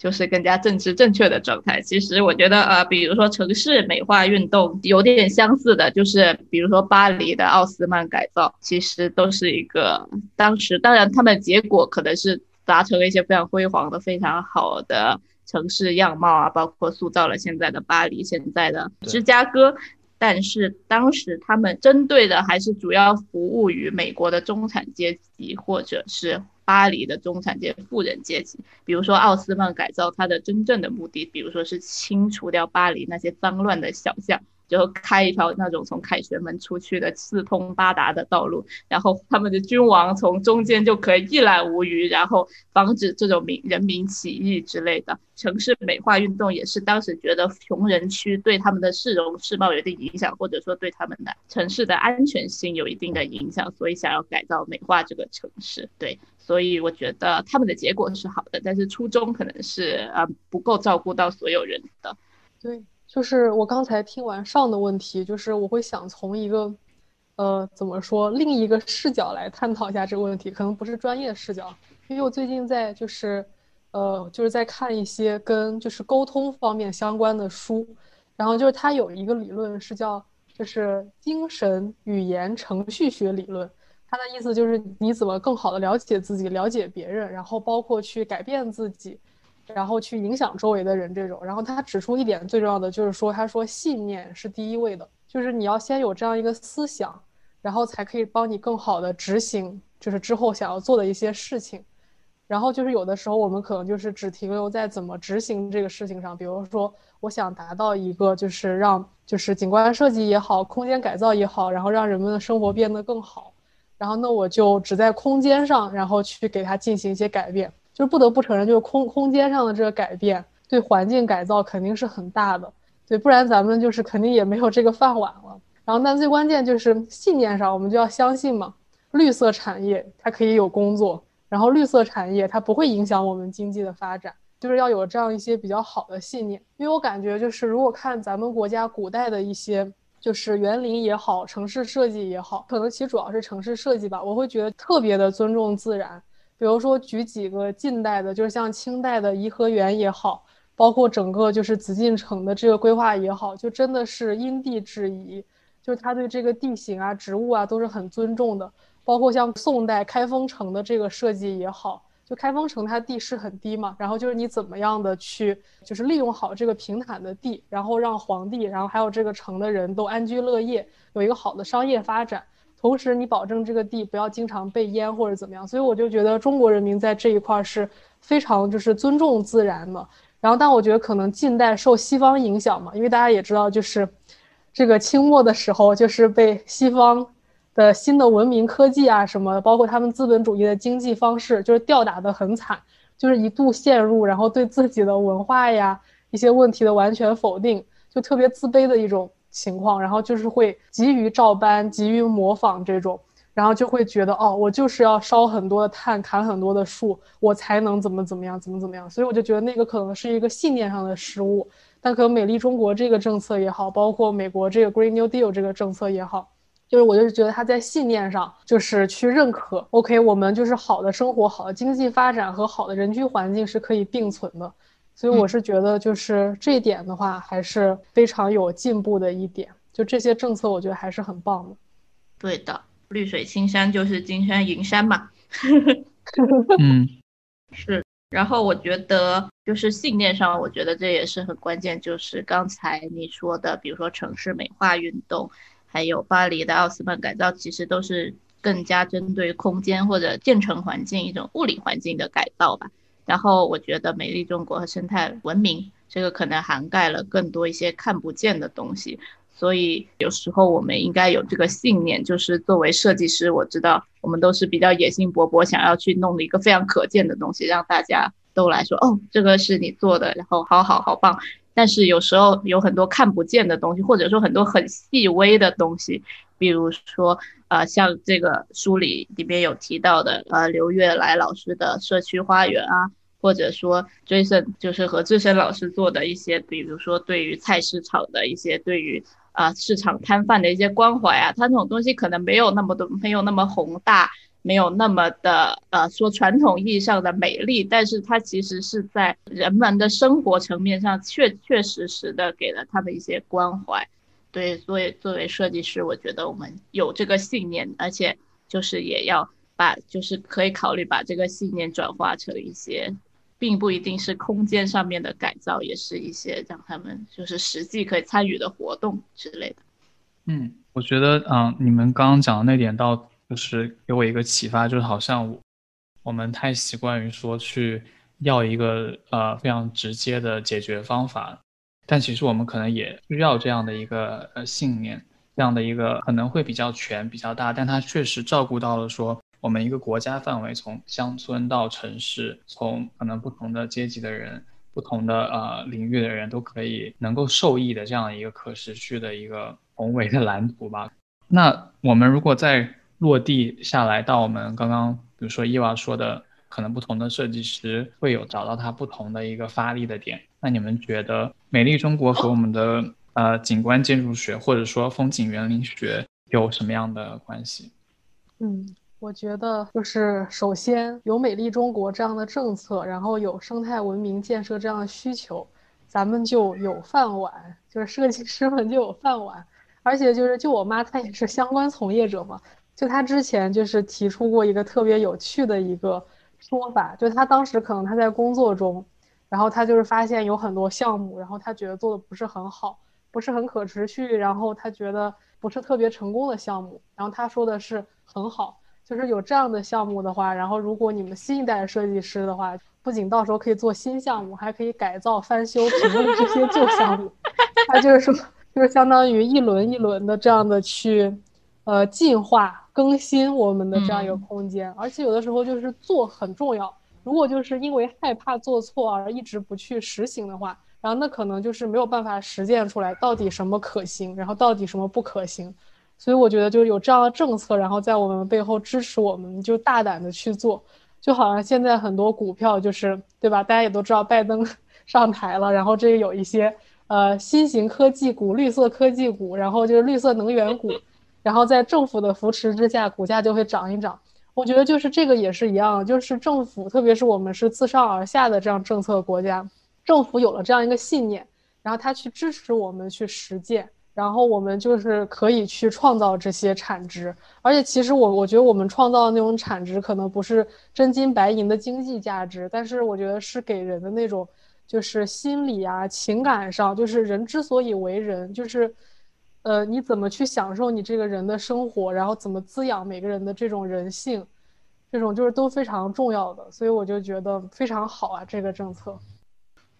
就是更加政治正确的状态。其实我觉得，呃，比如说城市美化运动有点相似的，就是比如说巴黎的奥斯曼改造，其实都是一个当时，当然他们结果可能是达成了一些非常辉煌的、非常好的城市样貌啊，包括塑造了现在的巴黎、现在的芝加哥。但是当时他们针对的还是主要服务于美国的中产阶级，或者是。巴黎的中产阶级、富人阶级，比如说奥斯曼改造，它的真正的目的，比如说是清除掉巴黎那些脏乱的小巷，就开一条那种从凯旋门出去的四通八达的道路，然后他们的君王从中间就可以一览无余，然后防止这种民人民起义之类的。城市美化运动也是当时觉得穷人区对他们的市容市貌有一定影响，或者说对他们的城市的安全性有一定的影响，所以想要改造美化这个城市。对，所以我觉得他们的结果是好的，但是初衷可能是呃不够照顾到所有人的。对。就是我刚才听完上的问题，就是我会想从一个，呃，怎么说另一个视角来探讨一下这个问题，可能不是专业视角，因为我最近在就是，呃，就是在看一些跟就是沟通方面相关的书，然后就是它有一个理论是叫就是精神语言程序学理论，它的意思就是你怎么更好的了解自己，了解别人，然后包括去改变自己。然后去影响周围的人，这种。然后他指出一点最重要的就是说，他说信念是第一位的，就是你要先有这样一个思想，然后才可以帮你更好的执行，就是之后想要做的一些事情。然后就是有的时候我们可能就是只停留在怎么执行这个事情上，比如说我想达到一个就是让就是景观设计也好，空间改造也好，然后让人们的生活变得更好，然后那我就只在空间上，然后去给它进行一些改变。就是不得不承认，就是空空间上的这个改变，对环境改造肯定是很大的，对，不然咱们就是肯定也没有这个饭碗了。然后，但最关键就是信念上，我们就要相信嘛，绿色产业它可以有工作，然后绿色产业它不会影响我们经济的发展，就是要有这样一些比较好的信念。因为我感觉就是，如果看咱们国家古代的一些，就是园林也好，城市设计也好，可能其实主要是城市设计吧，我会觉得特别的尊重自然。比如说举几个近代的，就是像清代的颐和园也好，包括整个就是紫禁城的这个规划也好，就真的是因地制宜，就是他对这个地形啊、植物啊都是很尊重的。包括像宋代开封城的这个设计也好，就开封城它地势很低嘛，然后就是你怎么样的去就是利用好这个平坦的地，然后让皇帝，然后还有这个城的人都安居乐业，有一个好的商业发展。同时，你保证这个地不要经常被淹或者怎么样，所以我就觉得中国人民在这一块是非常就是尊重自然的。然后，但我觉得可能近代受西方影响嘛，因为大家也知道，就是这个清末的时候，就是被西方的新的文明科技啊什么，包括他们资本主义的经济方式，就是吊打的很惨，就是一度陷入，然后对自己的文化呀一些问题的完全否定，就特别自卑的一种。情况，然后就是会急于照搬、急于模仿这种，然后就会觉得哦，我就是要烧很多的碳、砍很多的树，我才能怎么怎么样、怎么怎么样。所以我就觉得那个可能是一个信念上的失误。但可能美丽中国这个政策也好，包括美国这个 Green New Deal 这个政策也好，就是我就是觉得他在信念上就是去认可，OK，我们就是好的生活、好的经济发展和好的人居环境是可以并存的。所以我是觉得，就是这一点的话，还是非常有进步的一点。就这些政策，我觉得还是很棒的。对的，绿水青山就是金山银山嘛。嗯，是。然后我觉得，就是信念上，我觉得这也是很关键。就是刚才你说的，比如说城市美化运动，还有巴黎的奥斯曼改造，其实都是更加针对空间或者建成环境一种物理环境的改造吧。然后我觉得美丽中国和生态文明这个可能涵盖了更多一些看不见的东西，所以有时候我们应该有这个信念，就是作为设计师，我知道我们都是比较野心勃勃，想要去弄一个非常可见的东西，让大家都来说哦，这个是你做的，然后好好好棒。但是有时候有很多看不见的东西，或者说很多很细微的东西，比如说呃，像这个书里里面有提到的呃，刘月来老师的社区花园啊。或者说，Jason 就是和志深老师做的一些，比如说对于菜市场的一些，对于啊市场摊贩的一些关怀啊，他那种东西可能没有那么多，没有那么宏大，没有那么的呃说传统意义上的美丽，但是它其实是在人们的生活层面上确确实实的给了他们一些关怀。对，所以作为设计师，我觉得我们有这个信念，而且就是也要把，就是可以考虑把这个信念转化成一些。并不一定是空间上面的改造，也是一些让他们就是实际可以参与的活动之类的。嗯，我觉得，嗯，你们刚刚讲的那点，倒就是给我一个启发，就是好像我们太习惯于说去要一个呃非常直接的解决方法，但其实我们可能也需要这样的一个呃信念，这样的一个可能会比较全、比较大，但它确实照顾到了说我们一个国家范围，从乡村到城市，从可能不同的阶级的人、不同的呃领域的人都可以能够受益的这样一个可持续的一个宏伟的蓝图吧。那我们如果再落地下来到我们刚刚比如说伊娃说的。可能不同的设计师会有找到它不同的一个发力的点。那你们觉得美丽中国和我们的呃景观建筑学或者说风景园林学有什么样的关系？嗯，我觉得就是首先有美丽中国这样的政策，然后有生态文明建设这样的需求，咱们就有饭碗，就是设计师们就有饭碗。而且就是就我妈她也是相关从业者嘛，就他之前就是提出过一个特别有趣的一个。说法就他当时可能他在工作中，然后他就是发现有很多项目，然后他觉得做的不是很好，不是很可持续，然后他觉得不是特别成功的项目。然后他说的是很好，就是有这样的项目的话，然后如果你们新一代设计师的话，不仅到时候可以做新项目，还可以改造、翻修、评论这些旧项目。他就是说，就是相当于一轮一轮的这样的去，呃，进化。更新我们的这样一个空间，而且有的时候就是做很重要。如果就是因为害怕做错而一直不去实行的话，然后那可能就是没有办法实践出来到底什么可行，然后到底什么不可行。所以我觉得就是有这样的政策，然后在我们背后支持我们，就大胆的去做。就好像现在很多股票就是对吧？大家也都知道拜登 上台了，然后这个有一些呃新型科技股、绿色科技股，然后就是绿色能源股。然后在政府的扶持之下，股价就会涨一涨。我觉得就是这个也是一样，就是政府，特别是我们是自上而下的这样政策国家，政府有了这样一个信念，然后他去支持我们去实践，然后我们就是可以去创造这些产值。而且其实我我觉得我们创造的那种产值可能不是真金白银的经济价值，但是我觉得是给人的那种就是心理啊、情感上，就是人之所以为人，就是。呃，你怎么去享受你这个人的生活，然后怎么滋养每个人的这种人性，这种就是都非常重要的，所以我就觉得非常好啊，这个政策。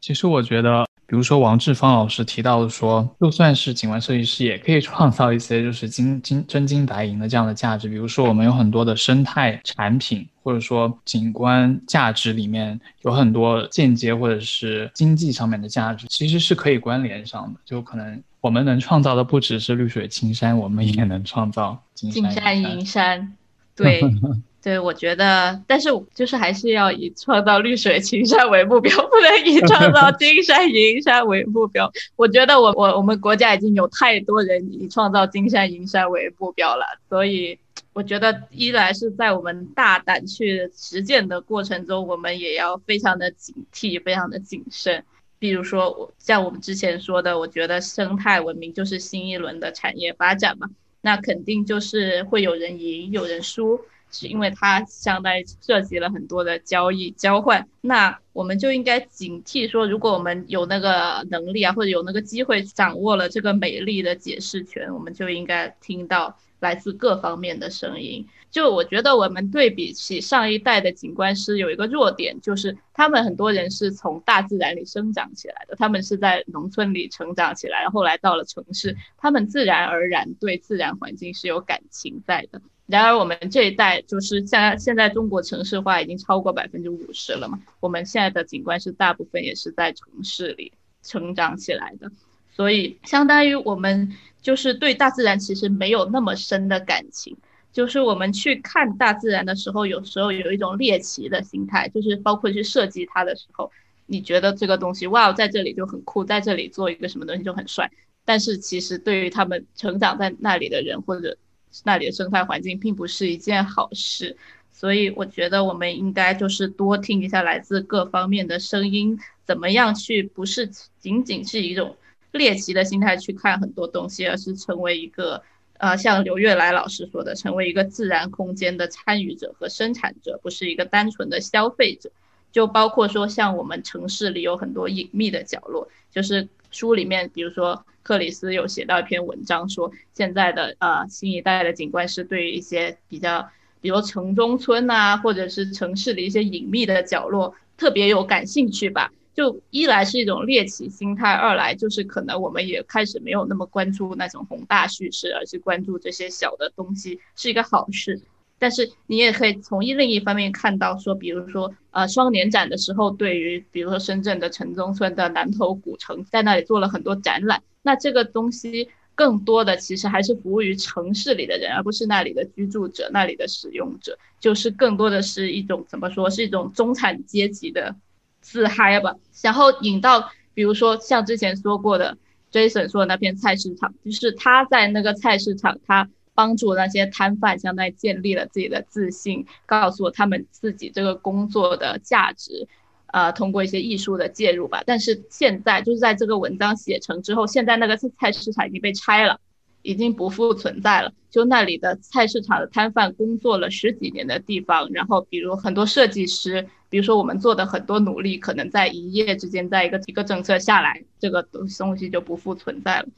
其实我觉得，比如说王志芳老师提到的说，就算是景观设计师，也可以创造一些就是金金真金白银的这样的价值。比如说，我们有很多的生态产品，或者说景观价值里面有很多间接或者是经济上面的价值，其实是可以关联上的，就可能。我们能创造的不只是绿水青山，我们也能创造金山银山。对，对，我觉得，但是就是还是要以创造绿水青山为目标，不能以创造 金山银山为目标。我觉得我我我们国家已经有太多人以创造金山银山为目标了，所以我觉得一来是在我们大胆去实践的过程中，我们也要非常的警惕，非常的谨慎。比如说，我像我们之前说的，我觉得生态文明就是新一轮的产业发展嘛，那肯定就是会有人赢，有人输，是因为它相当于涉及了很多的交易交换。那我们就应该警惕说，如果我们有那个能力啊，或者有那个机会掌握了这个美丽的解释权，我们就应该听到来自各方面的声音。就我觉得，我们对比起上一代的景观师，有一个弱点，就是他们很多人是从大自然里生长起来的，他们是在农村里成长起来，后来到了城市，他们自然而然对自然环境是有感情在的。然而，我们这一代就是像现在中国城市化已经超过百分之五十了嘛，我们现在的景观是大部分也是在城市里成长起来的，所以相当于我们就是对大自然其实没有那么深的感情。就是我们去看大自然的时候，有时候有一种猎奇的心态，就是包括去设计它的时候，你觉得这个东西哇，在这里就很酷，在这里做一个什么东西就很帅。但是其实对于他们成长在那里的人或者那里的生态环境，并不是一件好事。所以我觉得我们应该就是多听一下来自各方面的声音，怎么样去不是仅仅是一种猎奇的心态去看很多东西，而是成为一个。呃，像刘月来老师说的，成为一个自然空间的参与者和生产者，不是一个单纯的消费者。就包括说，像我们城市里有很多隐秘的角落，就是书里面，比如说克里斯有写到一篇文章，说现在的呃新一代的景观师对于一些比较，比如城中村呐，或者是城市的一些隐秘的角落特别有感兴趣吧。就一来是一种猎奇心态，二来就是可能我们也开始没有那么关注那种宏大叙事，而是关注这些小的东西，是一个好事。但是你也可以从一另一方面看到，说比如说，呃，双年展的时候，对于比如说深圳的城中村的南头古城，在那里做了很多展览，那这个东西更多的其实还是服务于城市里的人，而不是那里的居住者、那里的使用者，就是更多的是一种怎么说，是一种中产阶级的自嗨吧。然后引到比如说像之前说过的，Jason 说的那片菜市场，就是他在那个菜市场，他。帮助那些摊贩，相当于建立了自己的自信，告诉他们自己这个工作的价值，呃，通过一些艺术的介入吧。但是现在就是在这个文章写成之后，现在那个菜市场已经被拆了，已经不复存在了。就那里的菜市场的摊贩工作了十几年的地方，然后比如很多设计师，比如说我们做的很多努力，可能在一夜之间，在一个一个政策下来，这个东东西就不复存在了。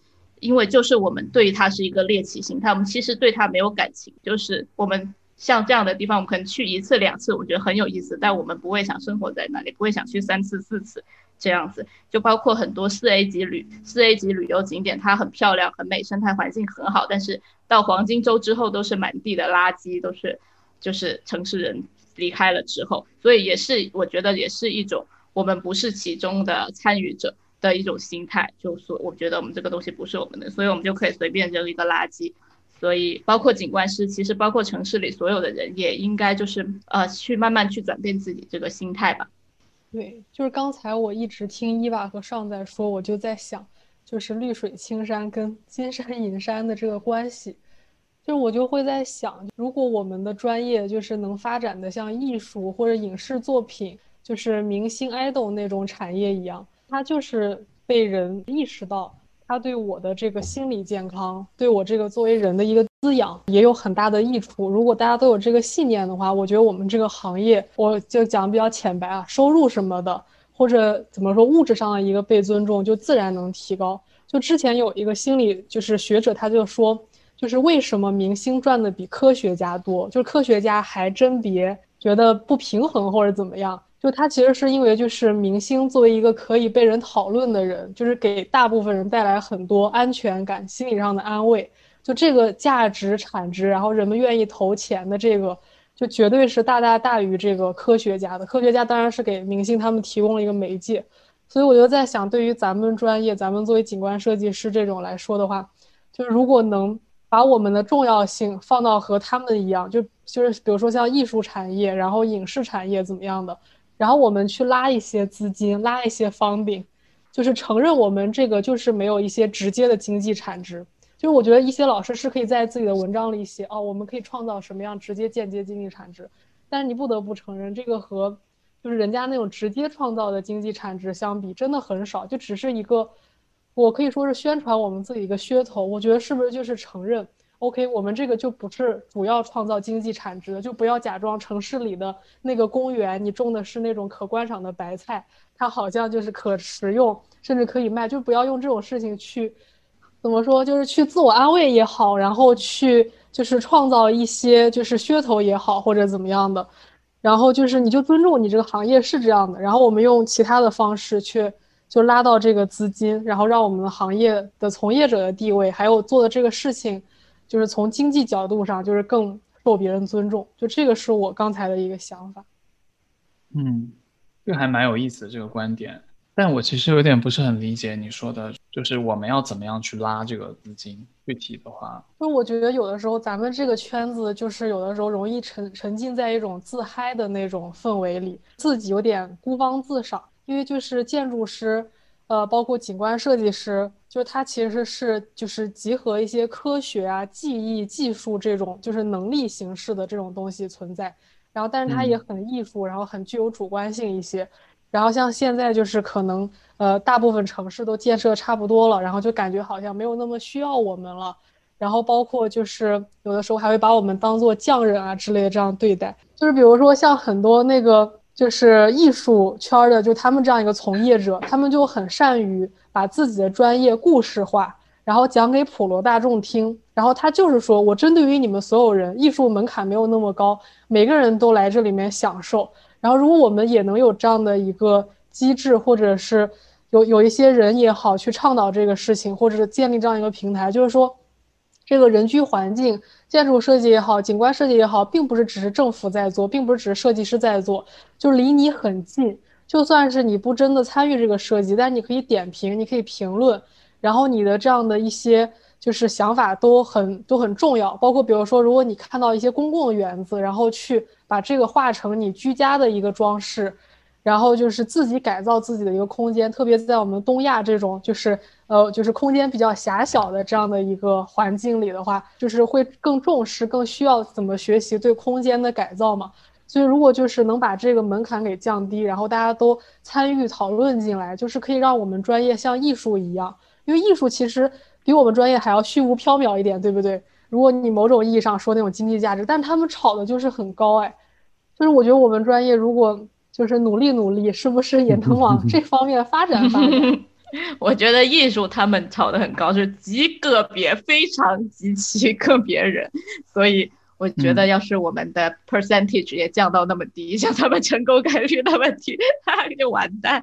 因为就是我们对它是一个猎奇心态，我们其实对它没有感情。就是我们像这样的地方，我们可能去一次两次，我觉得很有意思，但我们不会想生活在那里，不会想去三次四次这样子。就包括很多四 A 级旅四 A 级旅游景点，它很漂亮、很美，生态环境很好，但是到黄金周之后都是满地的垃圾，都是就是城市人离开了之后，所以也是我觉得也是一种我们不是其中的参与者。的一种心态，就说我觉得我们这个东西不是我们的，所以我们就可以随便扔一个垃圾。所以包括景观师，其实包括城市里所有的人，也应该就是呃去慢慢去转变自己这个心态吧。对，就是刚才我一直听伊娃和尚在说，我就在想，就是绿水青山跟 金山银山的这个关系，就我就会在想，如果我们的专业就是能发展的像艺术或者影视作品，就是明星 idol 那种产业一样。它就是被人意识到，它对我的这个心理健康，对我这个作为人的一个滋养，也有很大的益处。如果大家都有这个信念的话，我觉得我们这个行业，我就讲比较浅白啊，收入什么的，或者怎么说物质上的一个被尊重，就自然能提高。就之前有一个心理就是学者，他就说，就是为什么明星赚的比科学家多？就是科学家还真别觉得不平衡或者怎么样。就他其实是因为，就是明星作为一个可以被人讨论的人，就是给大部分人带来很多安全感、心理上的安慰。就这个价值产值，然后人们愿意投钱的这个，就绝对是大大大于这个科学家的。科学家当然是给明星他们提供了一个媒介。所以我就在想，对于咱们专业，咱们作为景观设计师这种来说的话，就是如果能把我们的重要性放到和他们一样，就就是比如说像艺术产业，然后影视产业怎么样的。然后我们去拉一些资金，拉一些方饼，就是承认我们这个就是没有一些直接的经济产值。就是我觉得一些老师是可以在自己的文章里写哦，我们可以创造什么样直接、间接经济产值。但是你不得不承认，这个和就是人家那种直接创造的经济产值相比，真的很少。就只是一个，我可以说是宣传我们自己一个噱头。我觉得是不是就是承认？OK，我们这个就不是主要创造经济产值的，就不要假装城市里的那个公园，你种的是那种可观赏的白菜，它好像就是可食用，甚至可以卖，就不要用这种事情去，怎么说，就是去自我安慰也好，然后去就是创造一些就是噱头也好，或者怎么样的，然后就是你就尊重你这个行业是这样的，然后我们用其他的方式去就拉到这个资金，然后让我们的行业的从业者的地位，还有做的这个事情。就是从经济角度上，就是更受别人尊重，就这个是我刚才的一个想法。嗯，这个还蛮有意思的这个观点，但我其实有点不是很理解你说的，就是我们要怎么样去拉这个资金？具体的话，就我觉得有的时候咱们这个圈子，就是有的时候容易沉沉浸在一种自嗨的那种氛围里，自己有点孤芳自赏，因为就是建筑师。呃，包括景观设计师，就是它其实是就是集合一些科学啊、技艺、技术这种就是能力形式的这种东西存在。然后，但是它也很艺术，然后很具有主观性一些。然后像现在就是可能呃，大部分城市都建设差不多了，然后就感觉好像没有那么需要我们了。然后包括就是有的时候还会把我们当做匠人啊之类的这样对待。就是比如说像很多那个。就是艺术圈的，就他们这样一个从业者，他们就很善于把自己的专业故事化，然后讲给普罗大众听。然后他就是说，我针对于你们所有人，艺术门槛没有那么高，每个人都来这里面享受。然后如果我们也能有这样的一个机制，或者是有有一些人也好去倡导这个事情，或者是建立这样一个平台，就是说，这个人居环境、建筑设计也好、景观设计也好，并不是只是政府在做，并不是只是设计师在做，就是离你很近。就算是你不真的参与这个设计，但你可以点评，你可以评论，然后你的这样的一些就是想法都很都很重要。包括比如说，如果你看到一些公共的园子，然后去把这个画成你居家的一个装饰，然后就是自己改造自己的一个空间。特别在我们东亚这种就是呃就是空间比较狭小的这样的一个环境里的话，就是会更重视、更需要怎么学习对空间的改造嘛。所以，如果就是能把这个门槛给降低，然后大家都参与讨论进来，就是可以让我们专业像艺术一样，因为艺术其实比我们专业还要虚无缥缈一点，对不对？如果你某种意义上说那种经济价值，但他们炒的就是很高，哎，就是我觉得我们专业如果就是努力努力，是不是也能往这 方面发展发展？我觉得艺术他们炒的很高，是极个别、非常极其个别人，所以。我觉得，要是我们的 percentage 也降到那么低，像他们成功概率那么低，那就完蛋。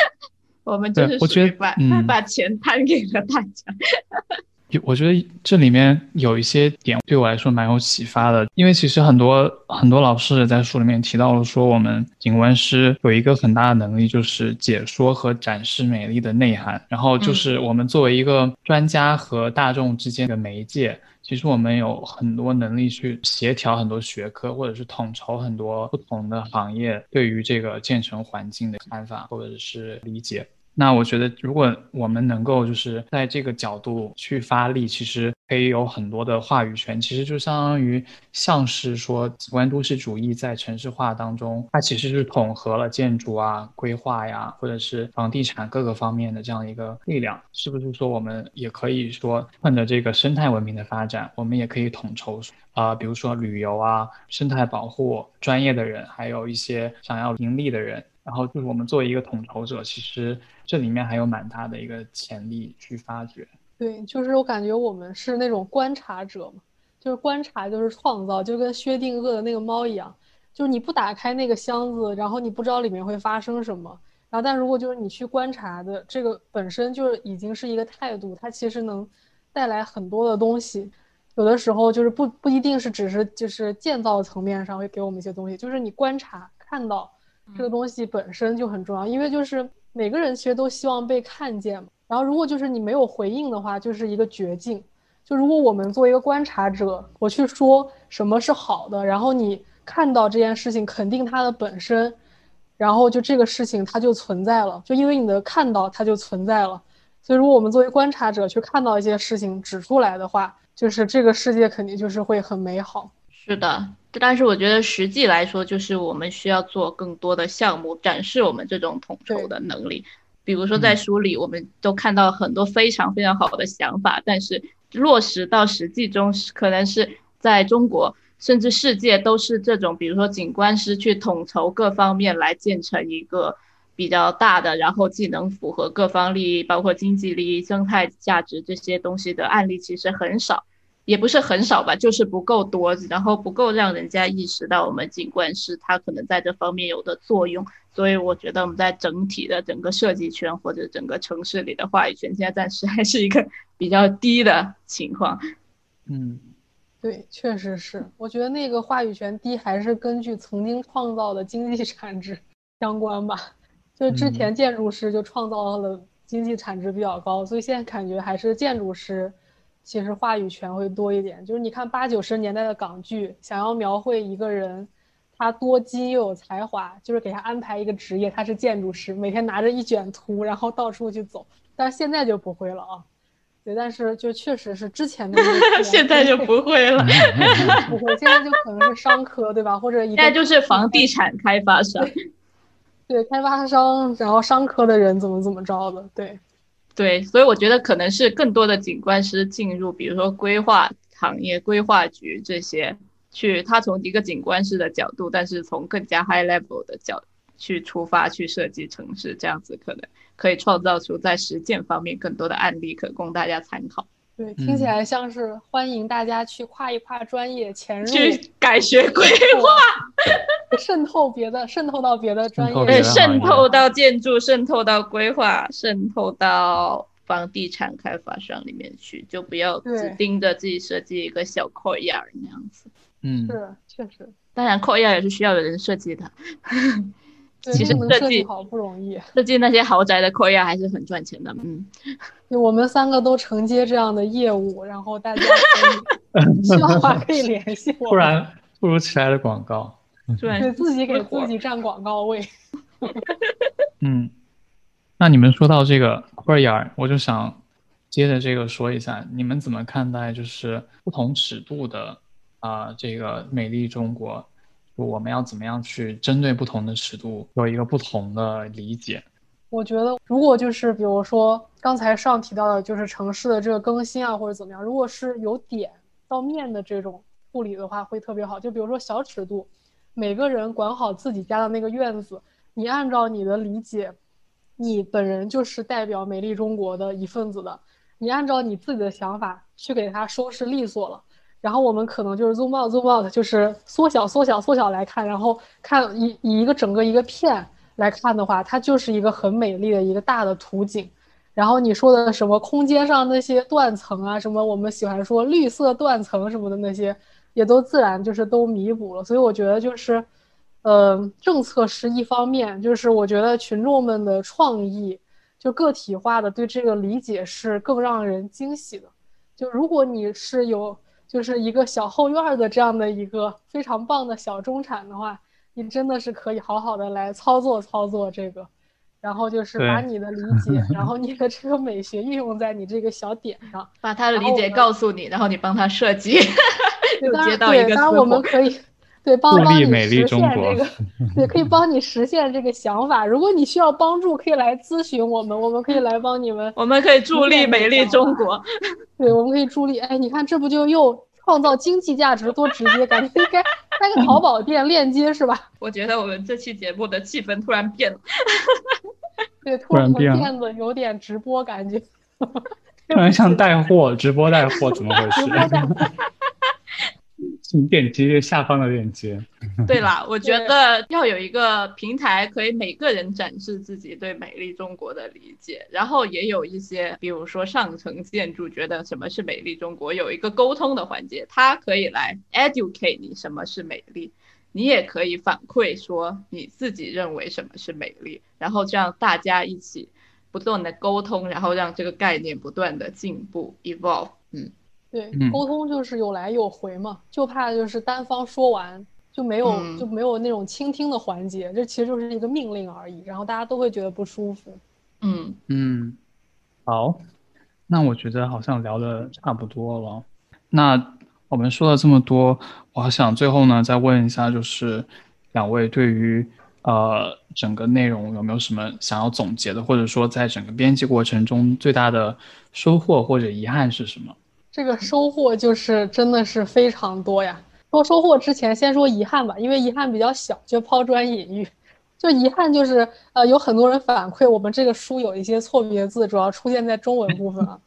我们就是我觉得把把钱摊给了大家。有，我觉得这里面有一些点对我来说蛮有启发的，因为其实很多很多老师在书里面提到了说，我们景观师有一个很大的能力，就是解说和展示美丽的内涵，然后就是我们作为一个专家和大众之间的媒介。其实我们有很多能力去协调很多学科，或者是统筹很多不同的行业对于这个建成环境的看法或者是理解。那我觉得，如果我们能够就是在这个角度去发力，其实可以有很多的话语权。其实就相当于像是说，景观都市主义在城市化当中，它其实是统合了建筑啊、规划呀，或者是房地产各个方面的这样一个力量。是不是说，我们也可以说，趁着这个生态文明的发展，我们也可以统筹啊，比如说旅游啊、生态保护专业的人，还有一些想要盈利的人。然后就是我们作为一个统筹者，其实这里面还有蛮大的一个潜力去发掘。对，就是我感觉我们是那种观察者嘛，就是观察就是创造，就跟薛定谔的那个猫一样，就是你不打开那个箱子，然后你不知道里面会发生什么。然后，但如果就是你去观察的这个本身就是已经是一个态度，它其实能带来很多的东西。有的时候就是不不一定是只是就是建造层面上会给我们一些东西，就是你观察看到。这个东西本身就很重要，因为就是每个人其实都希望被看见嘛。然后如果就是你没有回应的话，就是一个绝境。就如果我们作为一个观察者，我去说什么是好的，然后你看到这件事情，肯定它的本身，然后就这个事情它就存在了，就因为你的看到它就存在了。所以如果我们作为观察者去看到一些事情指出来的话，就是这个世界肯定就是会很美好。是的。但是我觉得实际来说，就是我们需要做更多的项目，展示我们这种统筹的能力。比如说在书里，我们都看到很多非常非常好的想法，但是落实到实际中，可能是在中国甚至世界都是这种，比如说景观师去统筹各方面来建成一个比较大的，然后既能符合各方利益，包括经济利益、生态价值这些东西的案例，其实很少。也不是很少吧，就是不够多，然后不够让人家意识到我们景观师他可能在这方面有的作用，所以我觉得我们在整体的整个设计圈或者整个城市里的话语权，现在暂时还是一个比较低的情况。嗯，对，确实是，我觉得那个话语权低还是根据曾经创造的经济产值相关吧，就之前建筑师就创造了经济产值比较高，所以现在感觉还是建筑师。其实话语权会多一点，就是你看八九十年代的港剧，想要描绘一个人，他多金又有才华，就是给他安排一个职业，他是建筑师，每天拿着一卷图，然后到处去走。但是现在就不会了啊，对，但是就确实是之前的，现在就不会了，不会，现在就可能是商科，对吧？或者现在就是房地产开发商，对，开发商，然后商科的人怎么怎么着的，对。对，所以我觉得可能是更多的景观师进入，比如说规划行业、规划局这些，去他从一个景观师的角度，但是从更加 high level 的角去出发去设计城市，这样子可能可以创造出在实践方面更多的案例可供大家参考。对，听起来像是欢迎大家去跨一跨专业，潜入去改学规划，渗透别的，渗透到别的专业，对，渗透到建筑，渗透到规划，渗透到房地产开发商里面去，就不要只盯着自己设计一个小 courtyard 那样子。嗯，是，确实。当然，courtyard 也是需要有人设计的。其实设计好不容易，设计那些豪宅的 c o r 还是很赚钱的。嗯，我们三个都承接这样的业务，然后大家需要的话可以联系我。不然突如其来的广告，对自己给自己占广告位。嗯，那你们说到这个 c o r 我就想接着这个说一下，你们怎么看待就是不同尺度的啊这个美丽中国？我们要怎么样去针对不同的尺度有一个不同的理解？我觉得，如果就是比如说刚才上提到的，就是城市的这个更新啊，或者怎么样，如果是由点到面的这种护理的话，会特别好。就比如说小尺度，每个人管好自己家的那个院子，你按照你的理解，你本人就是代表美丽中国的一份子的，你按照你自己的想法去给它收拾利索了。然后我们可能就是 zoom out zoom out，就是缩小缩小缩小来看，然后看以以一个整个一个片来看的话，它就是一个很美丽的一个大的图景。然后你说的什么空间上那些断层啊，什么我们喜欢说绿色断层什么的那些，也都自然就是都弥补了。所以我觉得就是，呃，政策是一方面，就是我觉得群众们的创意，就个体化的对这个理解是更让人惊喜的。就如果你是有。就是一个小后院的这样的一个非常棒的小中产的话，你真的是可以好好的来操作操作这个，然后就是把你的理 解，然后你的这个美学运用在你这个小点上，把他的理解告诉你，然后你帮他设计，接到一个当然我们可以。对，帮帮你实现这个，对，可以帮你实现这个想法。如果你需要帮助，可以来咨询我们，我们可以来帮你们。我们可以助力美丽中国。对，我们可以助力。哎，你看，这不就又创造经济价值，多直接！感觉应该开个淘宝店链接是吧？我觉得我们这期节目的气氛突然变了。对，突然变得有点直播感觉。突然像带货，直播带货，怎么回事？请点击下方的链接。对啦，我觉得要有一个平台，可以每个人展示自己对美丽中国的理解，然后也有一些，比如说上层建筑觉得什么是美丽中国，有一个沟通的环节，它可以来 educate 你什么是美丽，你也可以反馈说你自己认为什么是美丽，然后这样大家一起不断的沟通，然后让这个概念不断的进步 evolve，嗯。对，沟通就是有来有回嘛，就怕就是单方说完就没有就没有那种倾听的环节，这其实就是一个命令而已，然后大家都会觉得不舒服。嗯嗯，好，那我觉得好像聊的差不多了。那我们说了这么多，我想最后呢再问一下，就是两位对于呃整个内容有没有什么想要总结的，或者说在整个编辑过程中最大的收获或者遗憾是什么？这个收获就是真的是非常多呀。说收获之前，先说遗憾吧，因为遗憾比较小，就抛砖引玉。就遗憾就是，呃，有很多人反馈我们这个书有一些错别字，主要出现在中文部分啊。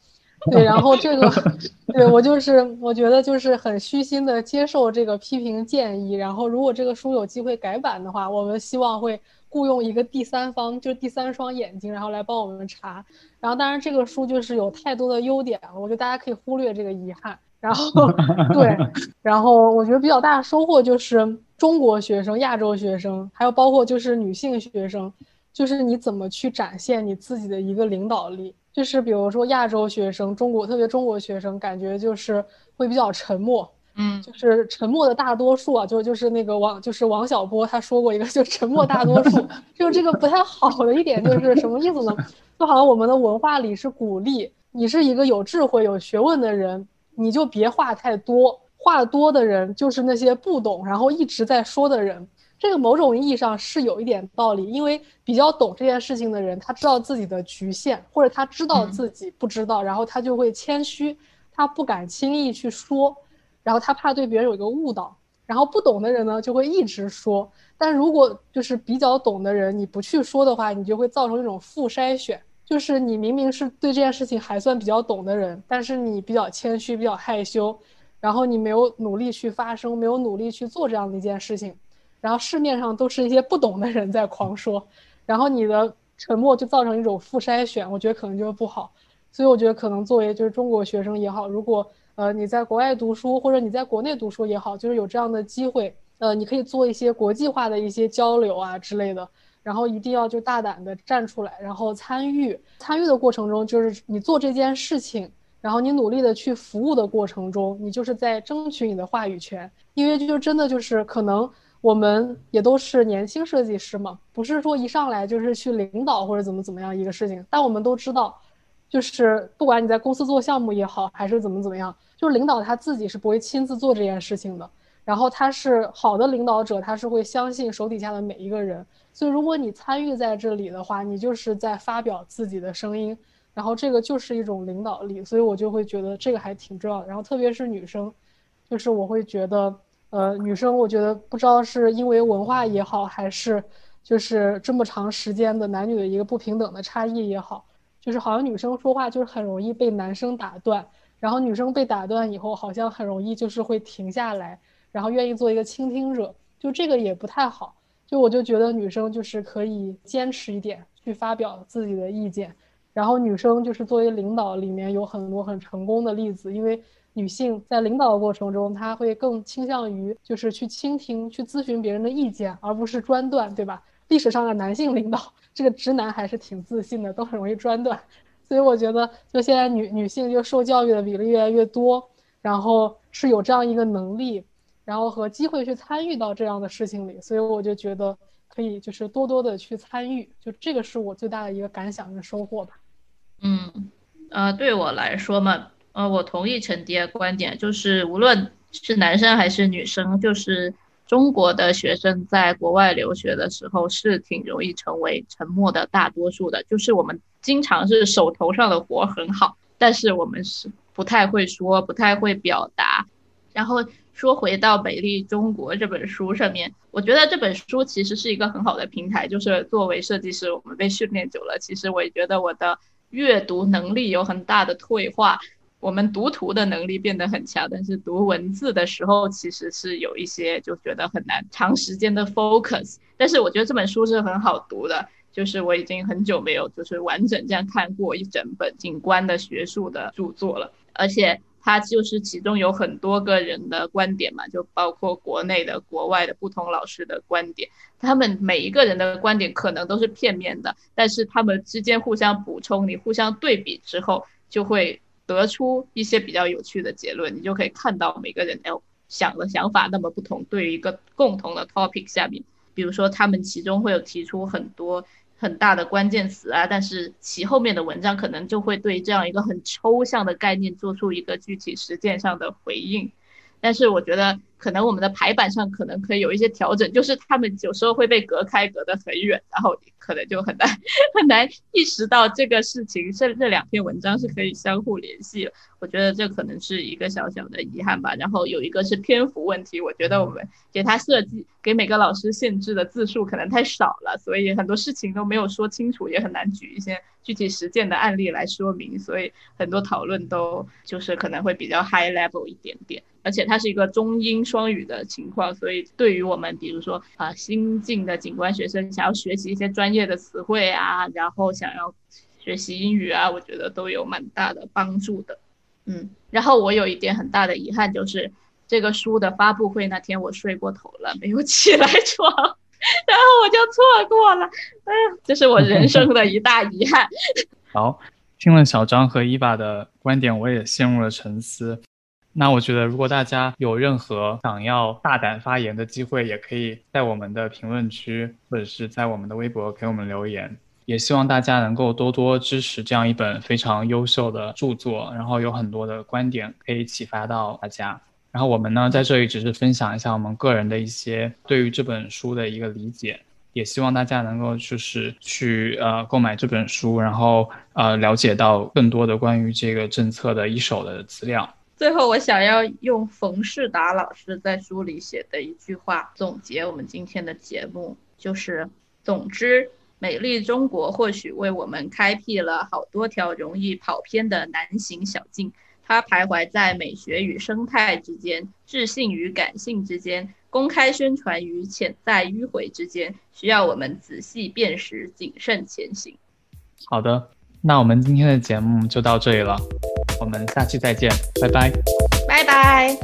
对，然后这个，对我就是我觉得就是很虚心的接受这个批评建议。然后如果这个书有机会改版的话，我们希望会。雇佣一个第三方，就是第三双眼睛，然后来帮我们查。然后，当然这个书就是有太多的优点了，我觉得大家可以忽略这个遗憾。然后，对，然后我觉得比较大的收获就是中国学生、亚洲学生，还有包括就是女性学生，就是你怎么去展现你自己的一个领导力。就是比如说亚洲学生，中国特别中国学生，感觉就是会比较沉默。嗯，就是沉默的大多数啊，就就是那个王，就是王小波他说过一个，就沉默大多数，就这个不太好的一点就是什么意思呢？就好像我们的文化里是鼓励你是一个有智慧、有学问的人，你就别话太多，话多的人就是那些不懂，然后一直在说的人。这个某种意义上是有一点道理，因为比较懂这件事情的人，他知道自己的局限，或者他知道自己不知道，然后他就会谦虚，他不敢轻易去说。然后他怕对别人有一个误导，然后不懂的人呢就会一直说。但如果就是比较懂的人，你不去说的话，你就会造成一种负筛选，就是你明明是对这件事情还算比较懂的人，但是你比较谦虚，比较害羞，然后你没有努力去发声，没有努力去做这样的一件事情，然后市面上都是一些不懂的人在狂说，然后你的沉默就造成一种负筛选，我觉得可能就不好。所以我觉得可能作为就是中国学生也好，如果呃你在国外读书或者你在国内读书也好，就是有这样的机会，呃，你可以做一些国际化的一些交流啊之类的。然后一定要就大胆的站出来，然后参与参与的过程中，就是你做这件事情，然后你努力的去服务的过程中，你就是在争取你的话语权。因为就真的就是可能我们也都是年轻设计师嘛，不是说一上来就是去领导或者怎么怎么样一个事情。但我们都知道，就是不管你在公司做项目也好，还是怎么怎么样，就是领导他自己是不会亲自做这件事情的。然后他是好的领导者，他是会相信手底下的每一个人。所以，如果你参与在这里的话，你就是在发表自己的声音，然后这个就是一种领导力。所以我就会觉得这个还挺重要的。然后，特别是女生，就是我会觉得，呃，女生，我觉得不知道是因为文化也好，还是就是这么长时间的男女的一个不平等的差异也好，就是好像女生说话就是很容易被男生打断，然后女生被打断以后，好像很容易就是会停下来，然后愿意做一个倾听者，就这个也不太好。就我就觉得女生就是可以坚持一点去发表自己的意见，然后女生就是作为领导里面有很多很成功的例子，因为女性在领导的过程中，她会更倾向于就是去倾听、去咨询别人的意见，而不是专断，对吧？历史上的男性领导，这个直男还是挺自信的，都很容易专断，所以我觉得就现在女女性就受教育的比例越来越多，然后是有这样一个能力。然后和机会去参与到这样的事情里，所以我就觉得可以就是多多的去参与，就这个是我最大的一个感想跟收获吧。嗯，呃，对我来说嘛，呃，我同意陈迪的观点，就是无论是男生还是女生，就是中国的学生在国外留学的时候是挺容易成为沉默的大多数的，就是我们经常是手头上的活很好，但是我们是不太会说，不太会表达，然后。说回到《美丽中国》这本书上面，我觉得这本书其实是一个很好的平台。就是作为设计师，我们被训练久了，其实我也觉得我的阅读能力有很大的退化。我们读图的能力变得很强，但是读文字的时候，其实是有一些就觉得很难长时间的 focus。但是我觉得这本书是很好读的，就是我已经很久没有就是完整这样看过一整本景观的学术的著作了，而且。它就是其中有很多个人的观点嘛，就包括国内的、国外的不同老师的观点，他们每一个人的观点可能都是片面的，但是他们之间互相补充，你互相对比之后，就会得出一些比较有趣的结论，你就可以看到每个人哎想的想法那么不同，对于一个共同的 topic 下面，比如说他们其中会有提出很多。很大的关键词啊，但是其后面的文章可能就会对这样一个很抽象的概念做出一个具体实践上的回应，但是我觉得可能我们的排版上可能可以有一些调整，就是他们有时候会被隔开，隔得很远，然后可能就很难很难意识到这个事情这这两篇文章是可以相互联系。我觉得这可能是一个小小的遗憾吧。然后有一个是篇幅问题，我觉得我们给他设计给每个老师限制的字数可能太少了，所以很多事情都没有说清楚，也很难举一些具体实践的案例来说明，所以很多讨论都就是可能会比较 high level 一点点。而且它是一个中英双语的情况，所以对于我们比如说啊新进的景观学生想要学习一些专业的词汇啊，然后想要学习英语啊，我觉得都有蛮大的帮助的。嗯，然后我有一点很大的遗憾，就是这个书的发布会那天我睡过头了，没有起来床，然后我就错过了。哎呀，这是我人生的一大遗憾。好，听了小张和伊娃的观点，我也陷入了沉思。那我觉得，如果大家有任何想要大胆发言的机会，也可以在我们的评论区或者是在我们的微博给我们留言。也希望大家能够多多支持这样一本非常优秀的著作，然后有很多的观点可以启发到大家。然后我们呢在这里只是分享一下我们个人的一些对于这本书的一个理解，也希望大家能够就是去呃购买这本书，然后呃了解到更多的关于这个政策的一手的资料。最后，我想要用冯世达老师在书里写的一句话总结我们今天的节目，就是总之。美丽中国或许为我们开辟了好多条容易跑偏的难行小径。它徘徊在美学与生态之间，智性与感性之间，公开宣传与潜在迂回之间，需要我们仔细辨识，谨慎前行。好的，那我们今天的节目就到这里了，我们下期再见，拜拜，拜拜。